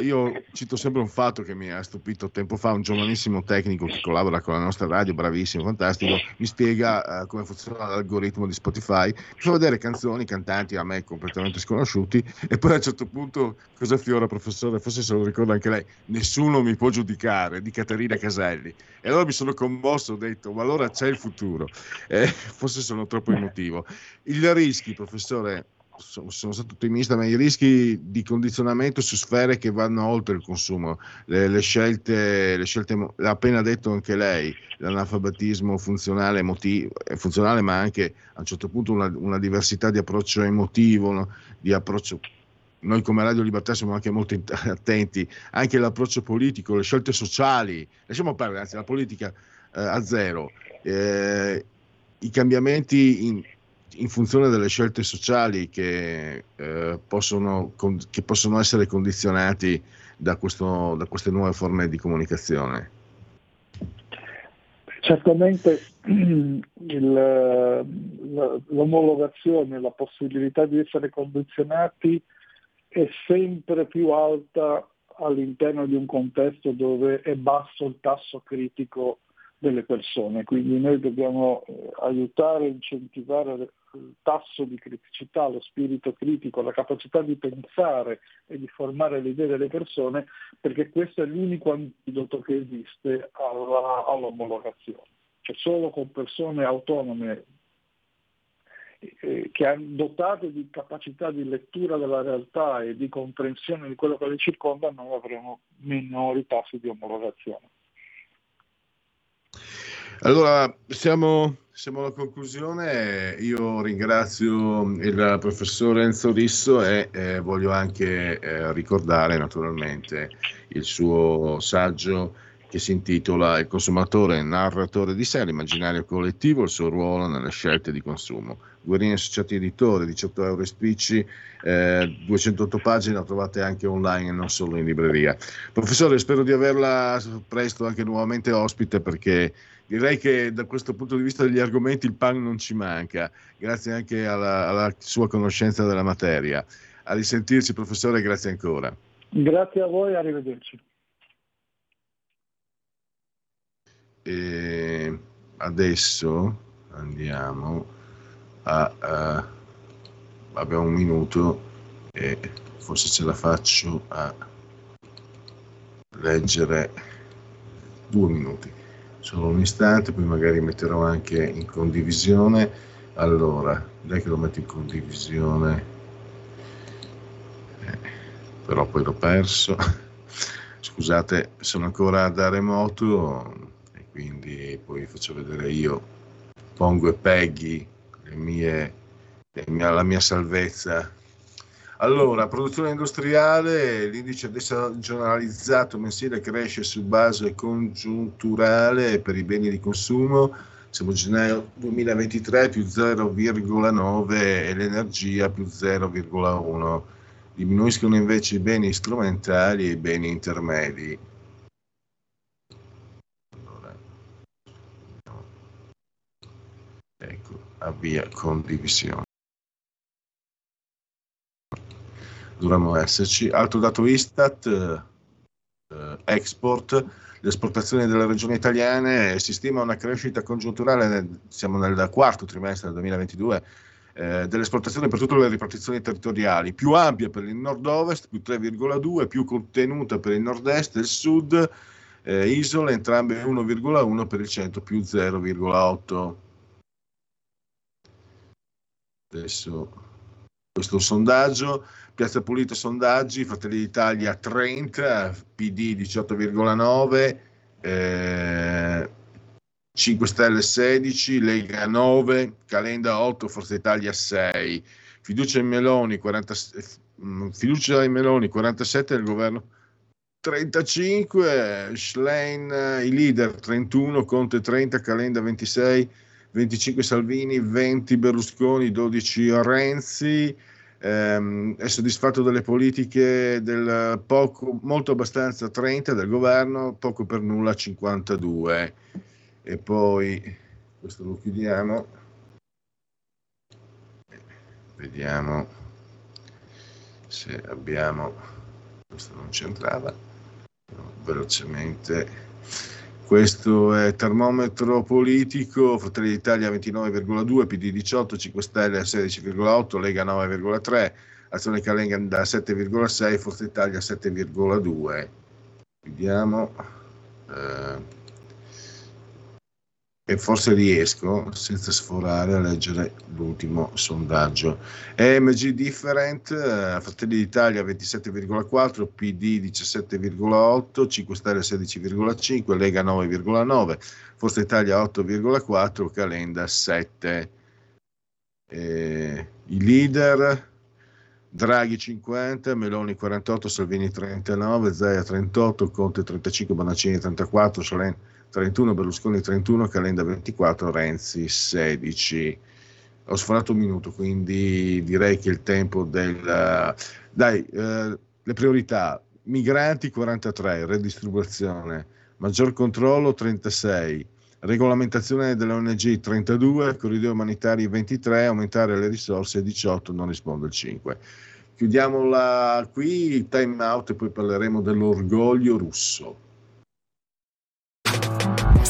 io cito sempre un fatto che mi ha stupito tempo fa: un giovanissimo tecnico che collabora con la nostra radio, bravissimo, fantastico, mi spiega eh, come funziona l'algoritmo di Spotify, mi fa vedere canzoni, cantanti a me completamente sconosciuti, e poi a un certo punto, cosa fiora, professore? Forse se lo ricorda anche lei, nessuno mi può giudicare, di Caterina Caselli. E allora mi sono commosso, ho detto, ma allora c'è il futuro. Eh, forse sono troppo emotivo. Il rischi, professore sono, sono stato ottimista, ma i rischi di condizionamento su sfere che vanno oltre il consumo, le, le, scelte, le scelte, l'ha appena detto anche lei, l'analfabetismo funzionale, emotivo, funzionale ma anche a un certo punto una, una diversità di approccio emotivo, no? di approccio noi come Radio Libertà siamo anche molto attenti, anche l'approccio politico, le scelte sociali, lasciamo perdere, anzi la politica eh, a zero, eh, i cambiamenti in, in funzione delle scelte sociali che, eh, possono, con, che possono, essere condizionati da, questo, da, queste nuove forme di comunicazione?
Certamente il, l'omologazione, la possibilità di essere condizionati è sempre più alta all'interno di un contesto dove è basso il tasso critico delle persone, quindi noi dobbiamo eh, aiutare, incentivare il tasso di criticità, lo spirito critico, la capacità di pensare e di formare le idee delle persone, perché questo è l'unico antidoto che esiste alla, all'omologazione. Cioè solo con persone autonome eh, che hanno dotate di capacità di lettura della realtà e di comprensione di quello che le circonda, noi avremo minori tassi di omologazione.
Allora, siamo, siamo, alla conclusione. Io ringrazio il professor Enzo Risso e eh, voglio anche eh, ricordare naturalmente il suo saggio che si intitola Il consumatore narratore di sé, l'immaginario collettivo, il suo ruolo nelle scelte di consumo. Guerini Associati Editori, 18 euro spicci, eh, 208 pagine, la trovate anche online e non solo in libreria. Professore, spero di averla presto anche nuovamente ospite perché direi che da questo punto di vista degli argomenti il pan non ci manca, grazie anche alla, alla sua conoscenza della materia. A risentirci, professore, grazie ancora.
Grazie a voi, arrivederci.
E adesso andiamo a, a, abbiamo un minuto e forse ce la faccio a leggere due minuti solo un istante, poi magari metterò anche in condivisione. Allora, dai che lo metto in condivisione, eh, però poi l'ho perso. Scusate, sono ancora da remoto quindi poi faccio vedere io, pongo e Peggy mie, la mia salvezza allora, produzione industriale, l'indice generalizzato mensile cresce su base congiunturale per i beni di consumo, siamo gennaio 2023 più 0,9 e l'energia più 0,1. Diminuiscono invece i beni strumentali e i beni intermedi. Allora, ecco, avvia condivisione. dovremmo esserci. Altro dato Istat, eh, export, le esportazioni delle regioni italiane, si stima una crescita congiunturale, siamo nel quarto trimestre del 2022, eh, delle esportazioni per tutte le ripartizioni territoriali, più ampia per il nord-ovest, più 3,2, più contenuta per il nord-est e il sud, eh, isole entrambe 1,1 per il centro più 0,8. Adesso questo sondaggio, Piazza Pulita sondaggi, Fratelli d'Italia 30, PD 18,9, eh, 5 Stelle 16, Lega 9, Calenda 8, Forza Italia 6, fiducia in Meloni, 40, mm, fiducia in Meloni 47 del governo 35, Schlein i leader 31, Conte 30, Calenda 26, 25 Salvini, 20 Berlusconi, 12 Renzi, ehm, è soddisfatto delle politiche del poco, molto abbastanza 30 del governo, poco per nulla 52. E poi questo lo chiudiamo. Vediamo se abbiamo, questo non c'entrava, velocemente. Questo è termometro politico, Fratelli d'Italia 29,2, PD 18, 5 Stelle 16,8, Lega 9,3, Azione Calenda 7,6, Forza Italia 7,2. Vediamo. Eh, e forse riesco senza sforare a leggere l'ultimo sondaggio. EMG Different, eh, Fratelli d'Italia 27,4, PD 17,8, 5 Stelle 16,5, Lega 9,9, Forza Italia 8,4, Calenda 7. Eh, I leader Draghi 50, Meloni 48, Salvini 39, Zaia 38, Conte 35, Bonaccini 34, Solen 31, Berlusconi 31, Calenda 24, Renzi 16. Ho sforato un minuto, quindi direi che il tempo del... Dai, eh, le priorità, migranti 43, redistribuzione, maggior controllo 36, regolamentazione delle ONG 32, corridoi umanitari 23, aumentare le risorse 18, non risponde il 5. Chiudiamola qui, time out e poi parleremo dell'orgoglio russo.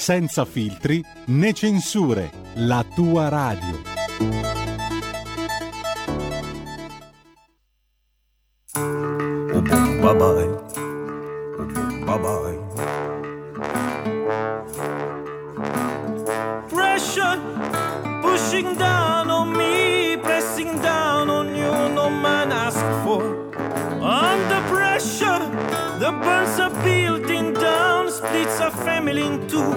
senza filtri né censure la tua radio.
Bye bye. Bye bye.
Pressure pushing down on me, pressing down on you, no man asked for. Under pressure, the burns are building splits a family in two,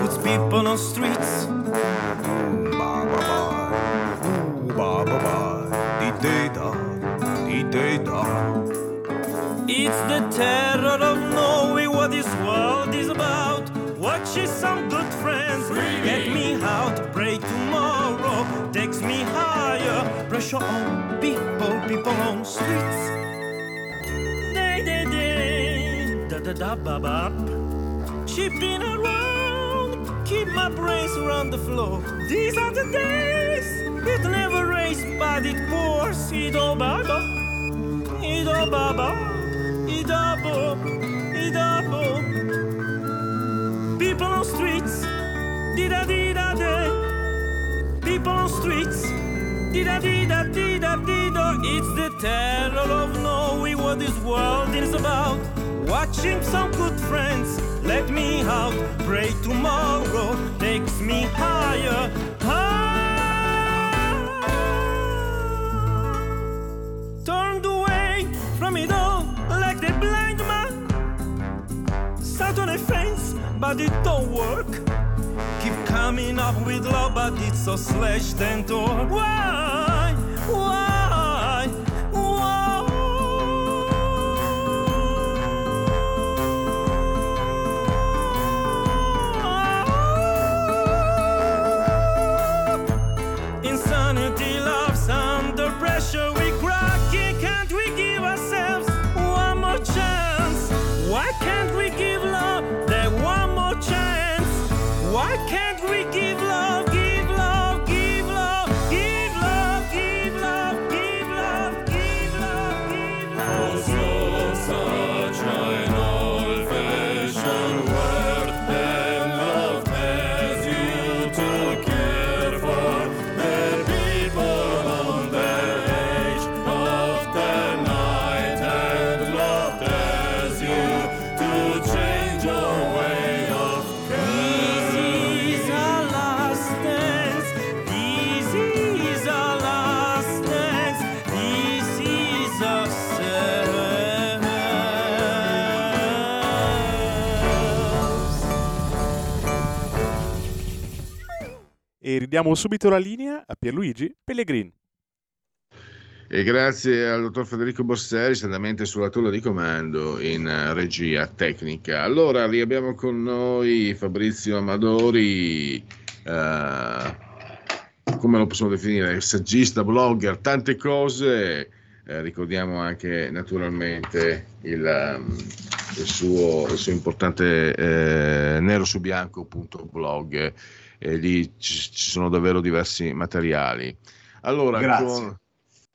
puts people on streets. It's the terror of knowing what this world is about. Watching some good friends get me out. Pray tomorrow takes me higher. Pressure on people, people on streets. Da da da ba ba. Chipping around, keep my brains around the floor. These are the days it never rains, but it pours. All ba ba, all ba ba. People on streets, dida dida de. People on streets, dida dida dida dida. It's the terror of knowing what this world is about. Watching some good friends let me out. Pray tomorrow takes me higher, higher. Turned away from it all like the blind man. Sat on a fence, but it don't work. Keep coming up with love, but it's so slashed and torn. Why?
E ridiamo subito la linea a Pierluigi Pellegrin.
E grazie al dottor Federico Borseri, saldamente sulla tolla di comando in eh, regia tecnica. Allora, riabbiamo con noi Fabrizio Amadori, eh, come lo possiamo definire? Saggista, blogger, tante cose. Eh, ricordiamo anche naturalmente il, um, il, suo, il suo, importante eh, nero su bianco.blog, e lì ci, ci, sono davvero diversi materiali. Allora.
Con,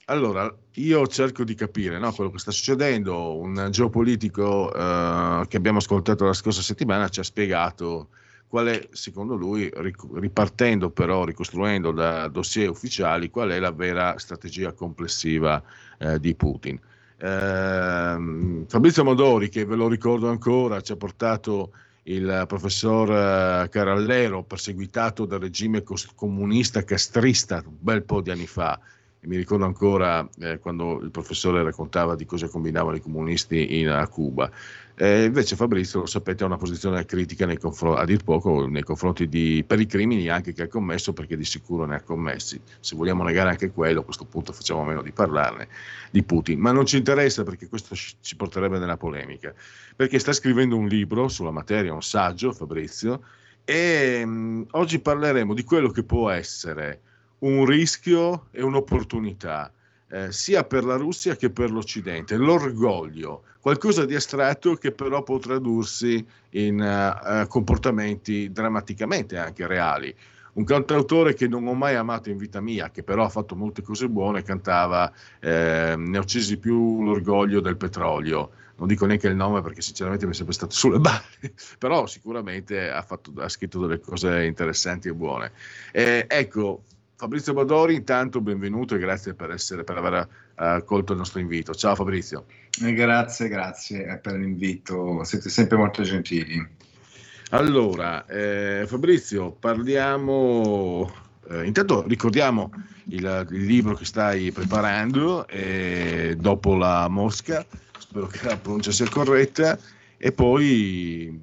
allora, io cerco di capire no, quello che sta succedendo. Un geopolitico eh, che abbiamo ascoltato la scorsa settimana ci ha spiegato qual è, secondo lui, ripartendo però, ricostruendo da dossier ufficiali, qual è la vera strategia complessiva eh, di Putin. Eh, Fabrizio Modori, che ve lo ricordo ancora, ci ha portato il professor eh, Carallero, perseguitato dal regime comunista castrista un bel po' di anni fa, e mi ricordo ancora eh, quando il professore raccontava di cosa combinavano i comunisti in, a Cuba. Eh, invece Fabrizio, lo sapete, ha una posizione critica confr- a dir poco nei confronti di, per i crimini anche che ha commesso, perché di sicuro ne ha commessi. Se vogliamo negare anche quello, a questo punto facciamo a meno di parlarne di Putin. Ma non ci interessa perché questo ci porterebbe nella polemica, perché sta scrivendo un libro sulla materia, un saggio, Fabrizio, e mh, mm, oggi parleremo di quello che può essere un rischio e un'opportunità, eh, sia per la Russia che per l'Occidente. L'orgoglio, qualcosa di astratto che però può tradursi in uh, comportamenti drammaticamente anche reali. Un cantautore che non ho mai amato in vita mia, che però ha fatto molte cose buone, cantava eh, Ne ho uccisi più l'orgoglio del petrolio. Non dico neanche il nome perché sinceramente mi è sempre stato sulle balle, però sicuramente ha, fatto, ha scritto delle cose interessanti e buone. Eh, ecco, Fabrizio Badori, intanto benvenuto e grazie per, essere, per aver accolto il nostro invito. Ciao Fabrizio.
Eh, grazie, grazie per l'invito, siete sempre molto gentili.
Allora, eh, Fabrizio, parliamo, eh, intanto ricordiamo il, il, libro che stai preparando eh, dopo la Mosca, spero che la pronuncia sia corretta, e poi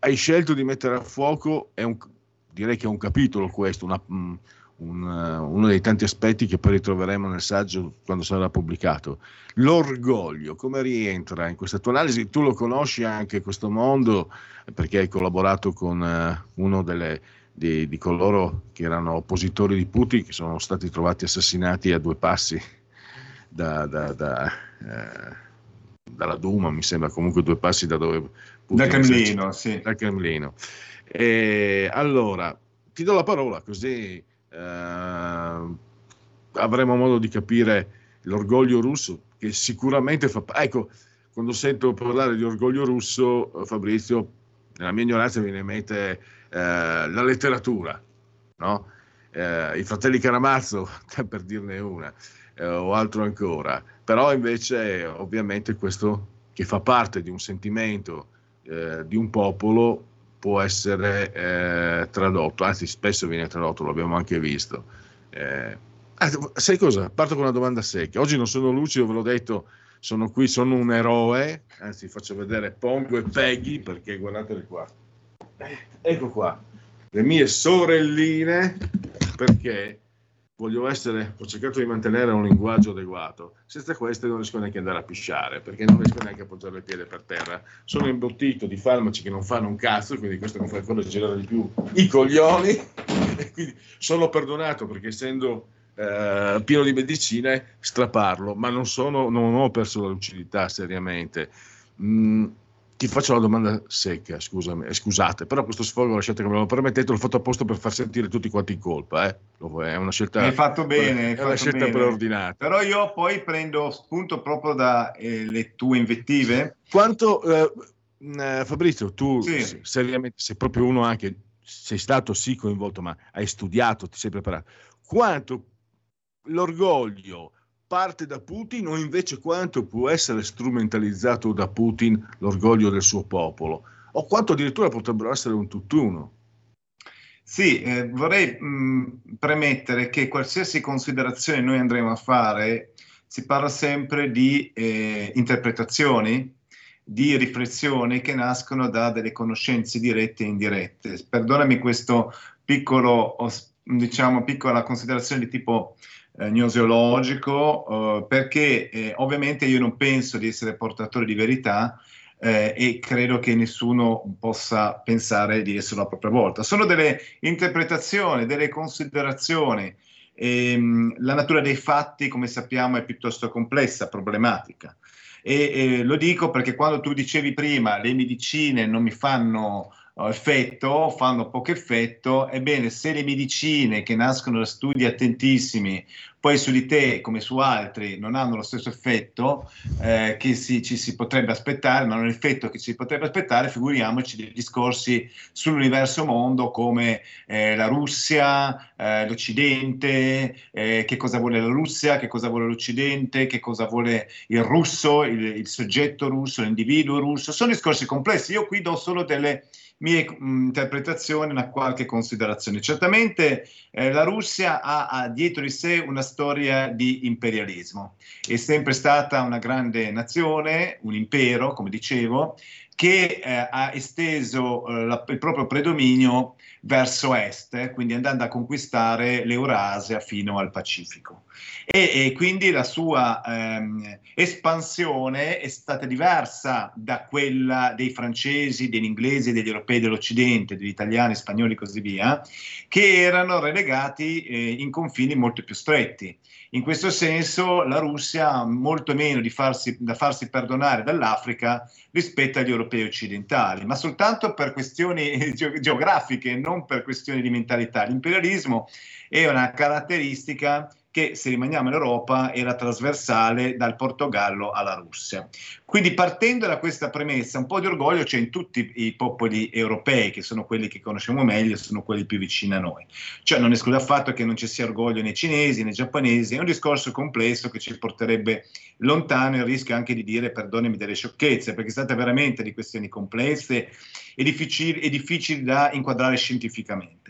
hai scelto di mettere a fuoco, è un, direi che è un capitolo questo, una, un, uno dei tanti aspetti che poi ritroveremo nel saggio quando sarà pubblicato. L'orgoglio, come rientra in questa tua analisi? Tu lo conosci anche questo mondo perché hai collaborato con uh, uno delle, di, di, coloro che erano oppositori di Putin, che sono stati trovati assassinati a due passi da, da, da, eh, dalla Duma, mi sembra comunque due passi da dove
Putin... Da Cremlino, sì.
Da Cremlino. E allora, ti do la parola così eh, avremo modo di capire l'orgoglio russo che sicuramente fa... Ecco, quando sento parlare di orgoglio russo, Fabrizio, nella mia ignoranza viene in mente eh, la letteratura, no? eh, i fratelli Caramazzo, per dirne una, eh, o altro ancora. Però invece ovviamente questo che fa parte di un sentimento eh, di un popolo può essere eh, tradotto, anzi spesso viene tradotto, l'abbiamo anche visto. Eh, sai cosa? Parto con una domanda secca. Oggi non sono lucido, ve l'ho detto, sono qui, sono un eroe, anzi faccio vedere Pongo e Peggy perché guardatele qua. Ecco qua, le mie sorelline perché voglio essere, ho cercato di mantenere un linguaggio adeguato. Senza queste non riesco neanche ad andare a pisciare, perché non riesco neanche a appoggiare il piede per terra. Sono imbottito di farmaci che non fanno un cazzo, quindi questo mi fa ancora girare di più i coglioni. E quindi sono perdonato perché essendo eh, pieno di medicine straparlo, ma non, sono, non ho perso la lucidità seriamente. Mm, ti faccio la domanda secca, scusami, eh, scusate, però questo sfogo lasciate che me lo permettete, l'ho fatto apposta per far sentire tutti quanti in colpa, eh? è una scelta,
hai fatto bene,
è una scelta
bene.
preordinata.
Però io poi prendo spunto proprio dalle eh, tue invettive.
Quanto, eh, eh, Fabrizio, tu sì. seriamente sei proprio uno anche, sei stato sì coinvolto, ma hai studiato, ti sei preparato. Quanto l'orgoglio parte da Putin o invece quanto può essere strumentalizzato da Putin l'orgoglio del suo popolo o quanto addirittura potrebbero essere un tutt'uno.
Sì, eh, vorrei mh, premettere che qualsiasi considerazione noi andremo a fare si parla sempre di eh, interpretazioni, di riflessioni che nascono da delle conoscenze dirette e indirette. Perdonami questo piccolo, diciamo, piccola considerazione di tipo eh, gnoseologico, eh, perché eh, ovviamente io non penso di essere portatore di verità eh, e credo che nessuno possa pensare di essere la propria volta. Sono delle interpretazioni, delle considerazioni. Ehm, la natura dei fatti, come sappiamo, è piuttosto complessa, problematica. E, e lo dico perché quando tu dicevi prima le medicine non mi fanno effetto, fanno poco effetto, ebbene se le medicine che nascono da studi attentissimi poi su di te come su altri non hanno lo stesso effetto eh, che si, ci si potrebbe aspettare, non hanno l'effetto che ci si potrebbe aspettare, figuriamoci dei discorsi sull'universo mondo come eh, la Russia, eh, l'Occidente, eh, che cosa vuole la Russia, che cosa vuole l'Occidente, che cosa vuole il russo, il, il soggetto russo, l'individuo russo, sono discorsi complessi. Io qui do solo delle mie mm, interpretazioni, una qualche considerazione. Certamente eh, la Russia ha, ha, dietro di sé una storia di imperialismo, è sempre stata una grande nazione, un impero, come dicevo, che eh, ha esteso eh, la, il proprio predominio verso est, quindi andando a conquistare l'Eurasia fino al Pacifico. E, e quindi la sua ehm, espansione è stata diversa da quella dei francesi, degli inglesi, degli europei dell'Occidente, degli italiani, spagnoli e così via, che erano relegati eh, in confini molto più stretti. In questo senso la Russia ha molto meno farsi, da farsi perdonare dall'Africa rispetto agli europei occidentali, ma soltanto per questioni geografiche, non per questioni di mentalità. L'imperialismo è una caratteristica che se rimaniamo in Europa era trasversale dal Portogallo alla Russia. Quindi partendo da questa premessa, un po' di orgoglio c'è in tutti i popoli europei, che sono quelli che conosciamo meglio, sono quelli più vicini a noi. Cioè non esclude affatto che non ci sia orgoglio nei cinesi, nei giapponesi, è un discorso complesso che ci porterebbe lontano e rischio anche di dire, perdonami, delle sciocchezze, perché si tratta veramente di questioni complesse e difficili, e difficili da inquadrare scientificamente.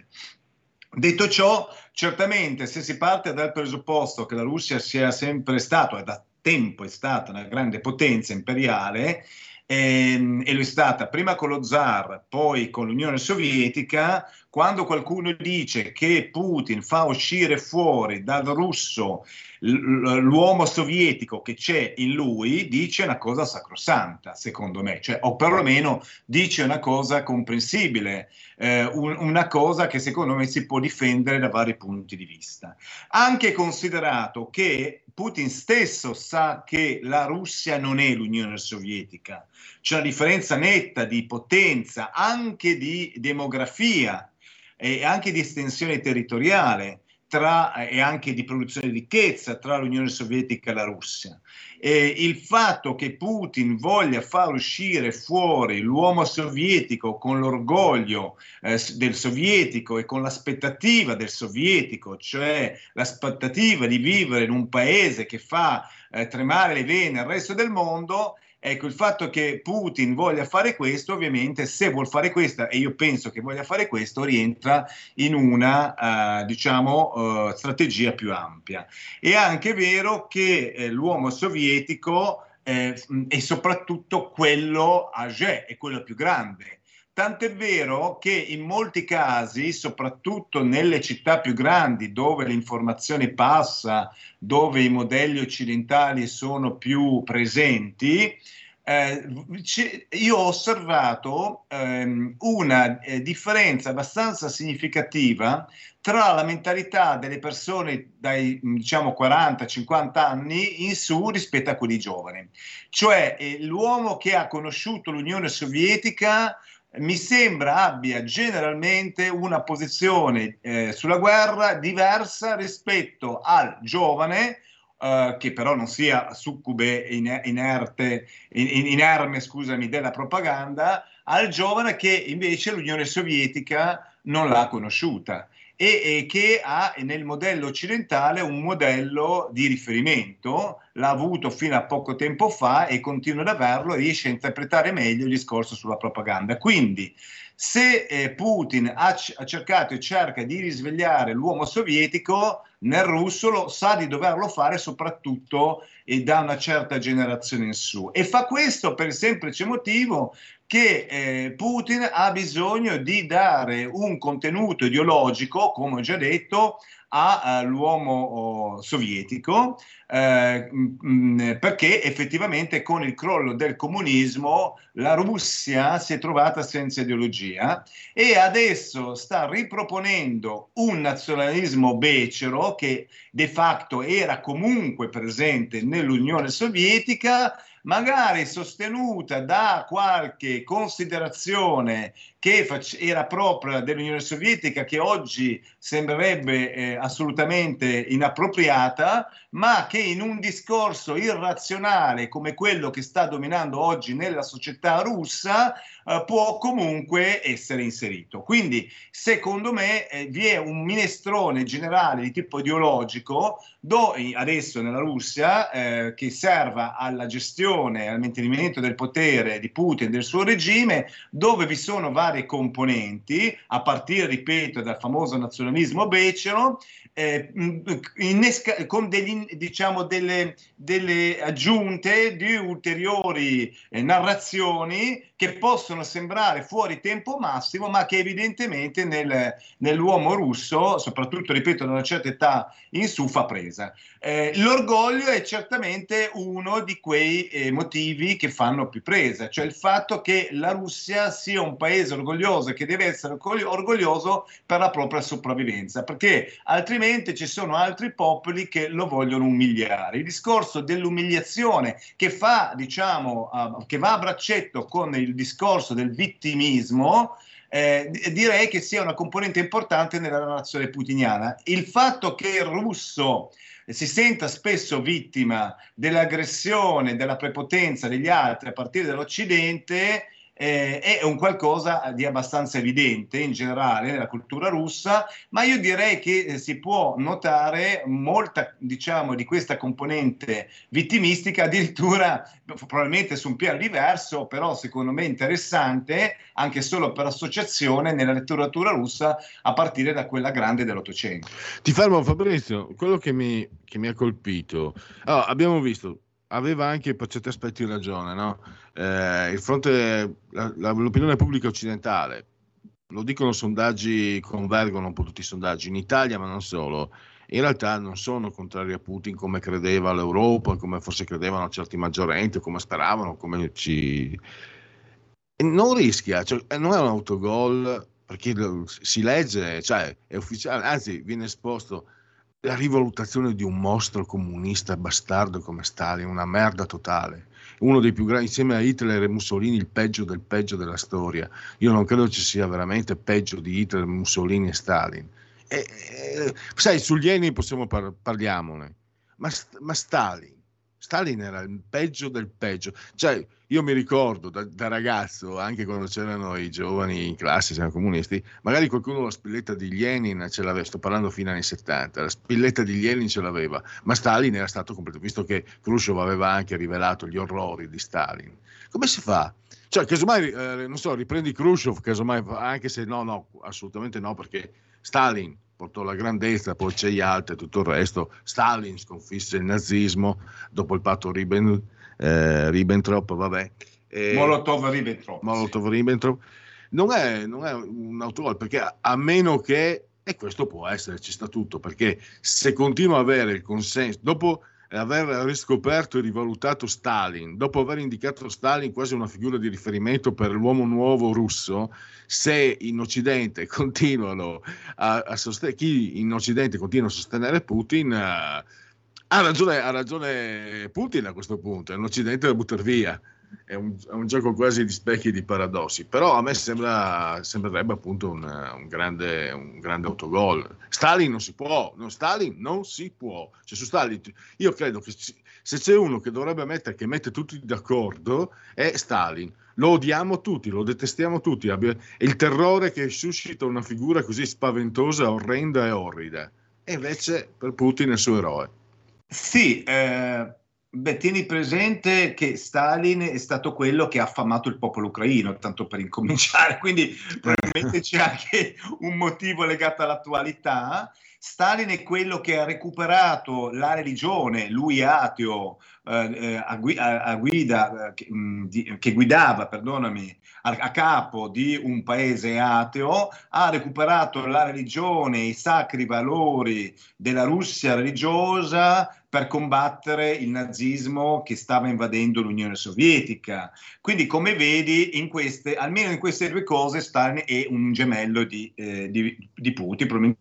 Detto ciò, certamente se si parte dal presupposto che la Russia sia sempre stata, e da tempo è stata una grande potenza imperiale, ehm, e lo è stata prima con lo zar, poi con l'Unione Sovietica, quando qualcuno dice che Putin fa uscire fuori dal russo l'uomo sovietico che c'è in lui dice una cosa sacrosanta, secondo me, cioè, o perlomeno dice una cosa comprensibile, eh, un, una cosa che secondo me si può difendere da vari punti di vista. Anche considerato che Putin stesso sa che la Russia non è l'Unione Sovietica, c'è una differenza netta di potenza, anche di demografia e anche di estensione territoriale tra, e anche di produzione di ricchezza tra l'Unione Sovietica e la Russia. E il fatto che Putin voglia far uscire fuori l'uomo sovietico con l'orgoglio eh, del sovietico e con l'aspettativa del sovietico, cioè l'aspettativa di vivere in un paese che fa eh, tremare le vene al resto del mondo, Ecco, il fatto che Putin voglia fare questo, ovviamente, se vuol fare questo, e io penso che voglia fare questo, rientra in una, uh, diciamo, uh, strategia più ampia. È anche vero che eh, l'uomo sovietico eh, è soprattutto quello age, è quello più grande. Tant'è vero che in molti casi, soprattutto nelle città più grandi dove l'informazione passa, dove i modelli occidentali sono più presenti, eh, io ho osservato ehm, una eh, differenza abbastanza significativa tra la mentalità delle persone dai diciamo 40-50 anni in su rispetto a quelli giovani. Cioè eh, l'uomo che ha conosciuto l'Unione Sovietica mi sembra abbia generalmente una posizione eh, sulla guerra diversa rispetto al giovane Uh, che però non sia succube inerte, inerme scusami, della propaganda, al giovane che invece l'Unione Sovietica non l'ha conosciuta e, e, che ha nel modello occidentale un modello di riferimento, l'ha avuto fino a poco tempo fa e continua ad averlo, riesce a interpretare meglio il discorso sulla propaganda. Quindi se eh, Putin ha, ha, cercato e cerca di risvegliare l'uomo sovietico, nel russo lo sa di doverlo fare soprattutto e da una certa generazione in su. E fa questo per il semplice motivo che eh, Putin ha bisogno di dare un contenuto ideologico, come ho già detto, all'uomo oh, sovietico eh, mh, perché effettivamente con il crollo del comunismo la Russia si è trovata senza ideologia e adesso sta riproponendo un nazionalismo becero che de facto era comunque presente nell'Unione Sovietica magari sostenuta da qualche considerazione che era propria dell'Unione Sovietica, che oggi sembrerebbe eh, assolutamente inappropriata, ma che in un discorso irrazionale come quello che sta dominando oggi nella società russa eh, può comunque essere inserito. Quindi, secondo me, eh, vi è un minestrone generale di tipo ideologico do, adesso nella Russia eh, che serva alla gestione, al mantenimento del potere di Putin del suo regime, dove vi sono varie componenti, a partire, ripeto, dal famoso nazionalismo becero, eh, innesca, con degli, diciamo, delle, delle, aggiunte di ulteriori eh, narrazioni che possono sembrare fuori tempo massimo, ma che evidentemente nel, nell'uomo russo, soprattutto, ripeto, da una certa età in su, fa presa. Eh, l'orgoglio è certamente uno di quei eh, motivi che fanno più presa, cioè il fatto che la Russia sia un paese orgoglioso e che deve essere orgoglioso per la propria sopravvivenza, perché altrimenti ci sono altri popoli che lo vogliono umiliare. Il discorso dell'umiliazione che fa, diciamo, uh, che va a braccetto con il discorso del vittimismo, eh, direi che sia una componente importante nella narrazione putiniana. Il fatto che il russo si senta spesso vittima dell'aggressione, della prepotenza degli altri a partire dall'Occidente, eh, è un qualcosa di abbastanza evidente in generale nella cultura russa, ma io direi che eh, si può notare molta, diciamo, di questa componente vittimistica, addirittura probabilmente su un piano diverso, però secondo me interessante, anche solo per associazione nella letteratura russa a partire da quella grande dell'Ottocento.
Ti fermo Fabrizio, quello che mi, che mi ha colpito, allora, abbiamo visto aveva anche per certi aspetti ragione. No? Eh, fronte, la, la, l'opinione pubblica occidentale, lo dicono sondaggi, convergono un po' tutti i sondaggi in Italia, ma non solo. In realtà non sono contrari a Putin come credeva l'Europa, come forse credevano certi maggiorenti, come speravano, come ci... Non rischia, cioè, non è un autogol perché si legge, cioè è ufficiale, anzi viene esposto la rivalutazione di un mostro comunista bastardo come Stalin, una merda totale. Uno dei più grandi, insieme a Hitler e Mussolini, il peggio del peggio della storia. Io non credo ci sia veramente peggio di Hitler, Mussolini e Stalin. E, e, sai, sugli eni possiamo par- parliamone, ma, ma Stalin, Stalin era il peggio del peggio. Cioè, io mi ricordo da, da ragazzo, anche quando c'erano i giovani in classe, c'erano comunisti, magari qualcuno la spilletta di Lenin ce l'aveva, sto parlando fino agli anni 70, la spilletta di Lenin ce l'aveva, ma Stalin era stato completo, visto che Khrushchev aveva anche rivelato gli orrori di Stalin. Come si fa? Cioè, casomai, eh, non so, riprendi Khrushchev, casomai, anche se no, no, assolutamente no, perché Stalin portò la grandezza, poi c'è Yalta e tutto il resto. Stalin sconfisse il nazismo dopo il patto Ribben, eh, Ribbentrop, vabbè.
E Molotov-Ribbentrop.
Molotov-Ribbentrop. Non è, non è un autogol perché a, a meno che, e questo può essere, ci sta tutto, perché se continua a avere il consenso, dopo aver riscoperto e rivalutato Stalin, dopo aver indicato Stalin quasi una figura di riferimento per l'uomo nuovo russo, se in Occidente continuano a, a sostenere, chi in Occidente continua a sostenere Putin, uh, ha, ragione, ha ragione Putin a questo punto, è un Occidente da buttare via è un, è un, gioco quasi di specchi e di paradossi, però a me sembra, sembrerebbe appunto un, un, grande, un, grande, autogol. Stalin non si può, no, Stalin non si può. Cioè, su Stalin, io credo che se c'è uno che dovrebbe mettere, che mette tutti d'accordo, è Stalin. Lo odiamo tutti, lo detestiamo tutti. È il terrore che suscita una figura così spaventosa, orrenda e orrida. E invece per Putin è il suo eroe.
Sì, eh Beh, tieni presente che Stalin è stato quello che ha affamato il popolo ucraino, tanto per incominciare, quindi probabilmente c'è anche un motivo legato all'attualità. Stalin è quello che ha recuperato la religione, lui ateo, eh, a, a, guida, eh, che, mm, di, che, guidava, perdonami, a, a, capo di un paese ateo, ha recuperato la religione, i sacri valori della Russia religiosa per combattere il nazismo che stava invadendo l'Unione Sovietica. Quindi, come vedi, in queste, almeno in queste due cose Stalin è un gemello di, eh, di, di Putin.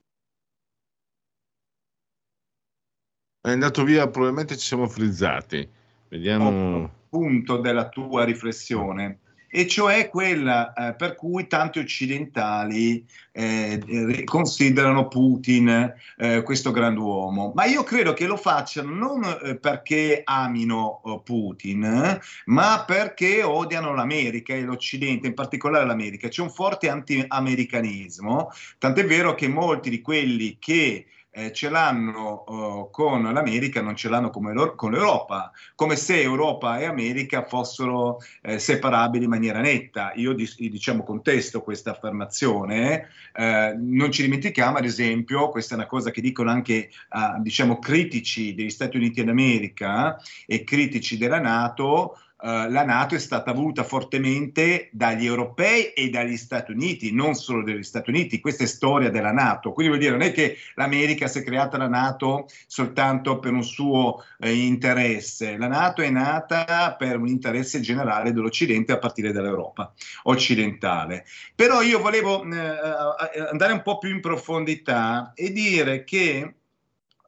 È andato via, probabilmente ci siamo frizzati. Vediamo.
Punto della tua riflessione e cioè quella eh, per cui tanti occidentali eh, considerano Putin eh, questo grand'uomo. Ma io credo che lo facciano non eh, perché amino oh, Putin, ma perché odiano l'America e l'Occidente, in particolare l'America. C'è un forte anti-americanismo, tant'è vero che molti di quelli che eh, ce l'hanno uh, con l'America, non ce l'hanno con l'Europa, come se Europa e America fossero eh, separabili in maniera netta. Io diciamo contesto questa affermazione, eh, non ci dimentichiamo ad esempio, questa è una cosa che dicono anche uh, diciamo critici degli Stati Uniti d'America e critici della Nato, Uh, la Nato è stata voluta fortemente dagli europei e dagli Stati Uniti, non solo dagli Stati Uniti, questa è storia della Nato, quindi vuol dire non è che l'America si è creata la Nato soltanto per un suo eh, interesse, la Nato è nata per un interesse generale dell'Occidente a partire dall'Europa occidentale. Però io volevo eh, eh andare un po' più in profondità e dire che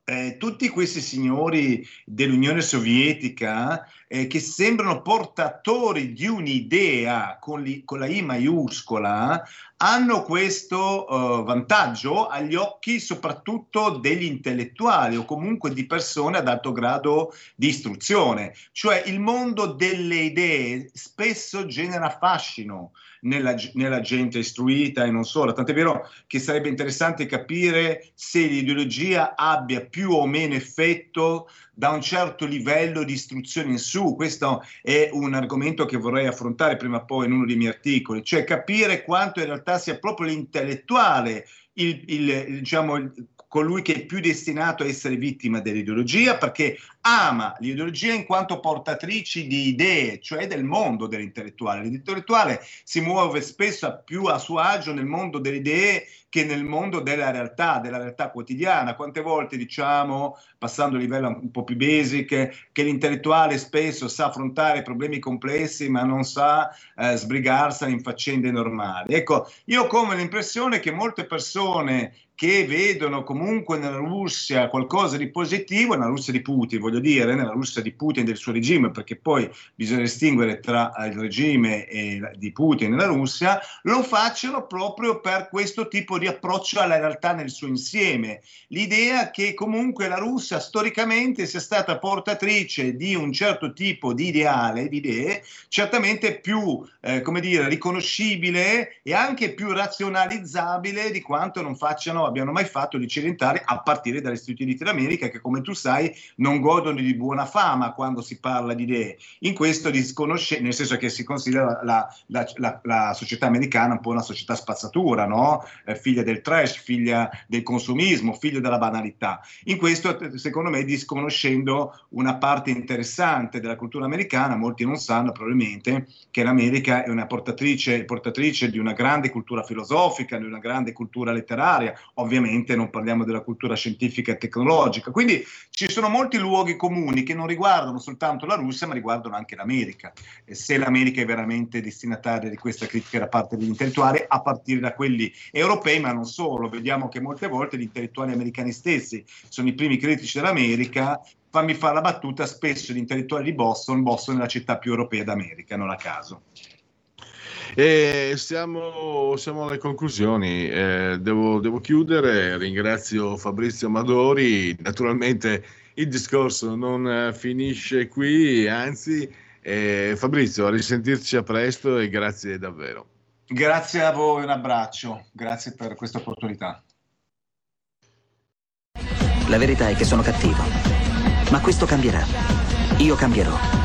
eh, tutti questi signori dell'Unione Sovietica eh, che sembrano portatori di un'idea con, li, con la I maiuscola hanno questo uh, vantaggio agli occhi soprattutto degli intellettuali o comunque di persone ad alto grado di istruzione, cioè il mondo delle idee spesso genera fascino nella, nella, gente istruita e non solo. Tant'è vero che sarebbe interessante capire se l'ideologia abbia più o meno effetto da un certo livello di istruzione in su. Questo è un argomento che vorrei affrontare prima o poi in uno dei miei articoli, cioè capire quanto in realtà sia proprio l'intellettuale il, il, diciamo, colui che è più destinato a essere vittima dell'ideologia perché ama l'ideologia in quanto portatrici di idee, cioè del mondo dell'intellettuale. L'intellettuale si muove spesso più a suo agio nel mondo delle idee che nel mondo della realtà, della realtà quotidiana. Quante volte diciamo, passando a livello un po' più basic, che l'intellettuale spesso sa affrontare problemi complessi ma non sa eh, sbrigarsene in faccende normali. Ecco, io ho come l'impressione che molte persone che vedono comunque nella Russia qualcosa di positivo, nella Russia di Putin, voglio dire, nella Russia di Putin e del suo regime, perché poi bisogna distinguere tra il regime di Putin e la Russia, lo facciano proprio per questo tipo di approccio alla realtà nel suo insieme. L'idea che comunque la Russia storicamente sia stata portatrice di un certo tipo di ideale, di idee, certamente più, eh, come dire, riconoscibile e anche più razionalizzabile di quanto non facciano abbiano mai fatto gli occidentali a partire dagli Stati Uniti d'America che come tu sai non godono di buona fama quando si parla di idee. In questo disconosce, nel senso che si considera la, la, la, la, società americana un po' una società spazzatura, no? eh, figlia del trash, figlia del consumismo, figlia della banalità. In questo secondo me disconoscendo una parte interessante della cultura americana, molti non sanno probabilmente che l'America è una portatrice, portatrice di una grande cultura filosofica, di una grande cultura letteraria, ovviamente non parliamo della cultura scientifica e tecnologica. Quindi ci sono molti luoghi comuni che non riguardano soltanto la Russia, ma riguardano anche l'America. E se l'America è veramente destinataria di questa critica da parte degli intellettuali, a partire da quelli europei, ma non solo. Vediamo che molte volte gli intellettuali americani stessi sono i primi critici dell'America fammi fare la battuta, spesso gli intellettuali di Boston, Boston è la città più europea d'America, non a caso.
E siamo, siamo alle conclusioni. Eh, devo, devo, chiudere. Ringrazio Fabrizio Amadori. Naturalmente il discorso non eh, finisce qui, anzi, eh, Fabrizio, a risentirci a presto e grazie davvero.
Grazie a voi, un abbraccio. Grazie per questa opportunità.
La verità è che sono cattivo, ma questo cambierà. Io cambierò.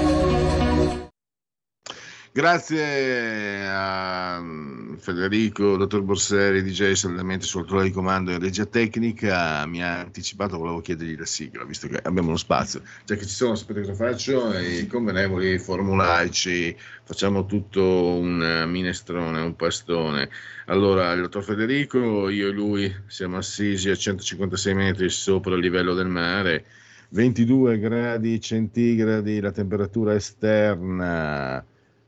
Grazie a mm, Federico, dottor Borseri, DJ solamente sul controllo di comando e regia tecnica. Mi ha anticipato, volevo chiedergli la sigla, visto che abbiamo lo spazio. Già che ci sono, sapete cosa faccio? I convenevoli formulaici, facciamo tutto un minestrone, un pastone. Allora, il dottor Federico, io e lui siamo assisi a 156 metri sopra il livello del mare. 22 gradi centigradi la temperatura esterna,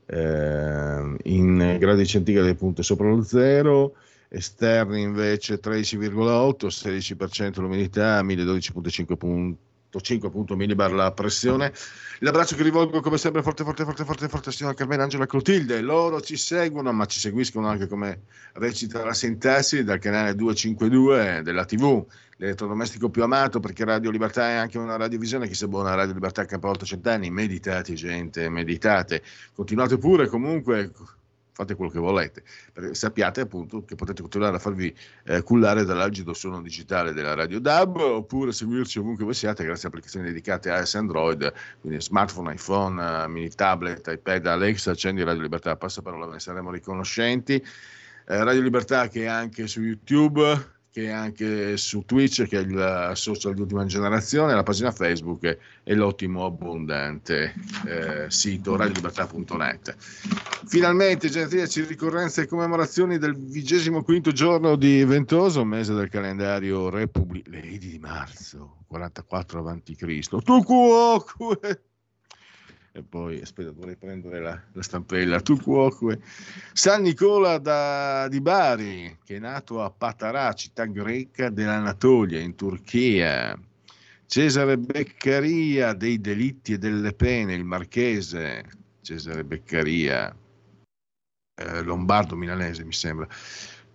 eh, in gradi centigradi appunto sopra lo zero, esterni invece 13,8, 16% l'umidità, 1012,5 punti 5 appunto millibar la pressione. L'abbraccio che rivolgo come sempre forte, forte, forte, forte, forte a signora Carmela Angela Clotilde. Loro ci seguono, ma ci seguiscono anche come recita la sintassi dal canale 252 della TV, l'elettrodomestico più amato perché Radio Libertà è anche una radiovisione. Chi sa buona Radio Libertà che ha portato cent'anni. Meditate, gente, meditate. Continuate pure comunque fate quello che volete. Perché sappiate appunto che potete continuare a farvi eh, cullare dall'algido suono digitale della Radio DAB oppure seguirci ovunque voi siate grazie a applicazioni dedicate a iOS Android, quindi smartphone, iPhone, mini tablet, iPad, Alexa, accendi Radio Libertà, passa parola, ne saremo riconoscenti. Eh, Radio Libertà che è anche su YouTube, che è anche su Twitch, che è il social di ultima generazione, la pagina Facebook e l'ottimo abbondante eh, sito radiolibertà.net. Finalmente, genetriaci, ricorrenze e commemorazioni del vigesimo quinto giorno di Ventoso, mese del calendario Repubblica, Lady di marzo, 44 avanti Cristo. Tu cuoque! E poi aspetta dovrei prendere la, la stampella. Tu cuoque San Nicola da, di Bari che è nato a Patarà città greca dell'Anatolia in Turchia. Cesare Beccaria dei delitti e delle pene il marchese. Cesare Beccaria eh, lombardo milanese mi sembra.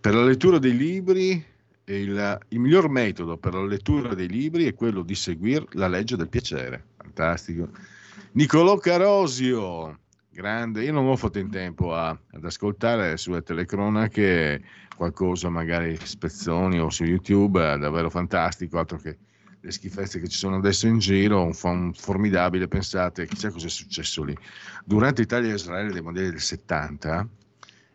Per la lettura dei libri il, il miglior metodo per la lettura dei libri è quello di seguire la legge del piacere. Fantastico Nicolò Carosio, grande, io non ho fatto in tempo a, ad ascoltare sulle telecronache qualcosa, magari spezzoni o su YouTube, davvero fantastico, altro che le schifezze che ci sono adesso in giro, un, un formidabile, pensate, chissà cosa è successo lì. Durante Italia e Israele dei mondiali del 70,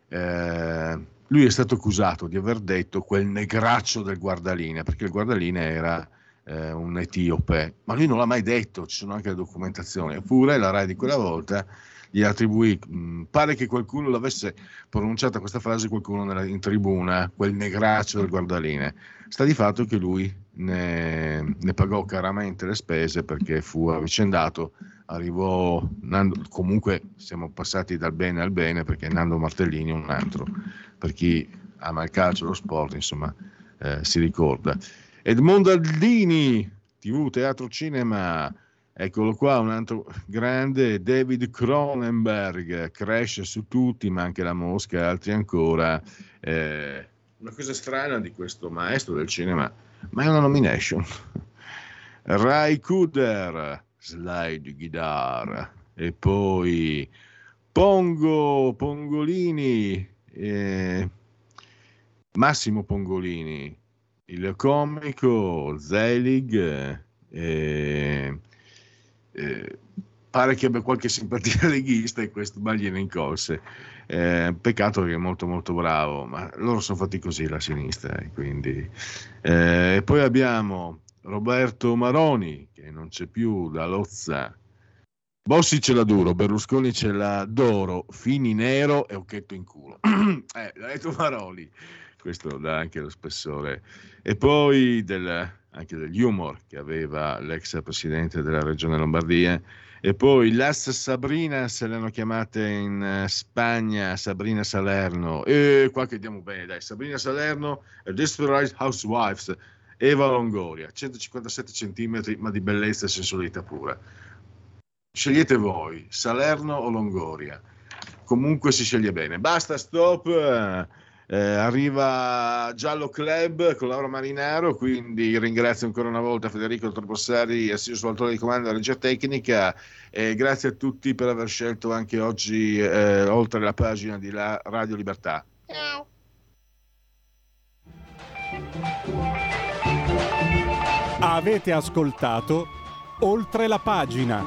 eh, lui è stato accusato di aver detto quel negraccio del guardaline, perché il guardaline era eh, un etiope, ma lui non l'ha mai detto, ci sono anche le documentazioni, eppure la RAI di quella volta gli attribuì, mh, mm, pare che qualcuno l'avesse pronunciata questa frase, qualcuno nella, in tribuna, quel negraccio del guardaline. Sta di fatto che lui ne, ne pagò caramente le spese perché fu avvicendato, arrivò, Nando, comunque siamo passati dal bene al bene perché Nando Martellini è un altro, per chi ama il calcio, lo sport, insomma, eh, si ricorda. Edmondo Aldini, TV, teatro, cinema. Eccolo qua, un altro grande, David Cronenberg, crash su tutti, ma anche la Mosca e altri ancora. Eh, una cosa strana di questo maestro del cinema, ma è una nomination. Rai Kuder, slide guitar, e poi Pongo, Pongolini, eh, Massimo Pongolini, il comico Zelig eh, eh, pare che abbia qualche simpatia leghista e questo ma gliene incolse. Eh, peccato che è molto molto bravo, ma loro sono fatti così la sinistra. Eh, quindi. Eh, poi abbiamo Roberto Maroni che non c'è più da Lozza. Bossi ce l'ha duro, Berlusconi ce l'ha d'oro, Fini nero e Occhetto in culo. eh, l'ha detto Maroni questo dà anche lo spessore. E poi del, anche degli humor che aveva l'ex presidente della regione Lombardia. E poi Las Sabrina, se le hanno chiamate in eh, Spagna, Sabrina Salerno. E qua che diamo bene, dai, Sabrina Salerno Desperate Housewives, Eva Longoria, 157 cm, ma di bellezza e sensualità pura. Scegliete voi, Salerno o Longoria. comunque si sceglie bene. Basta, stop. Eh, arriva Giallo Club con Laura Marinaro, quindi ringrazio ancora una volta Federico Tropossari, assiso autore di comando della regia tecnica e grazie a tutti per aver scelto anche oggi eh, oltre la pagina di la Radio Libertà.
Avete ascoltato oltre la pagina.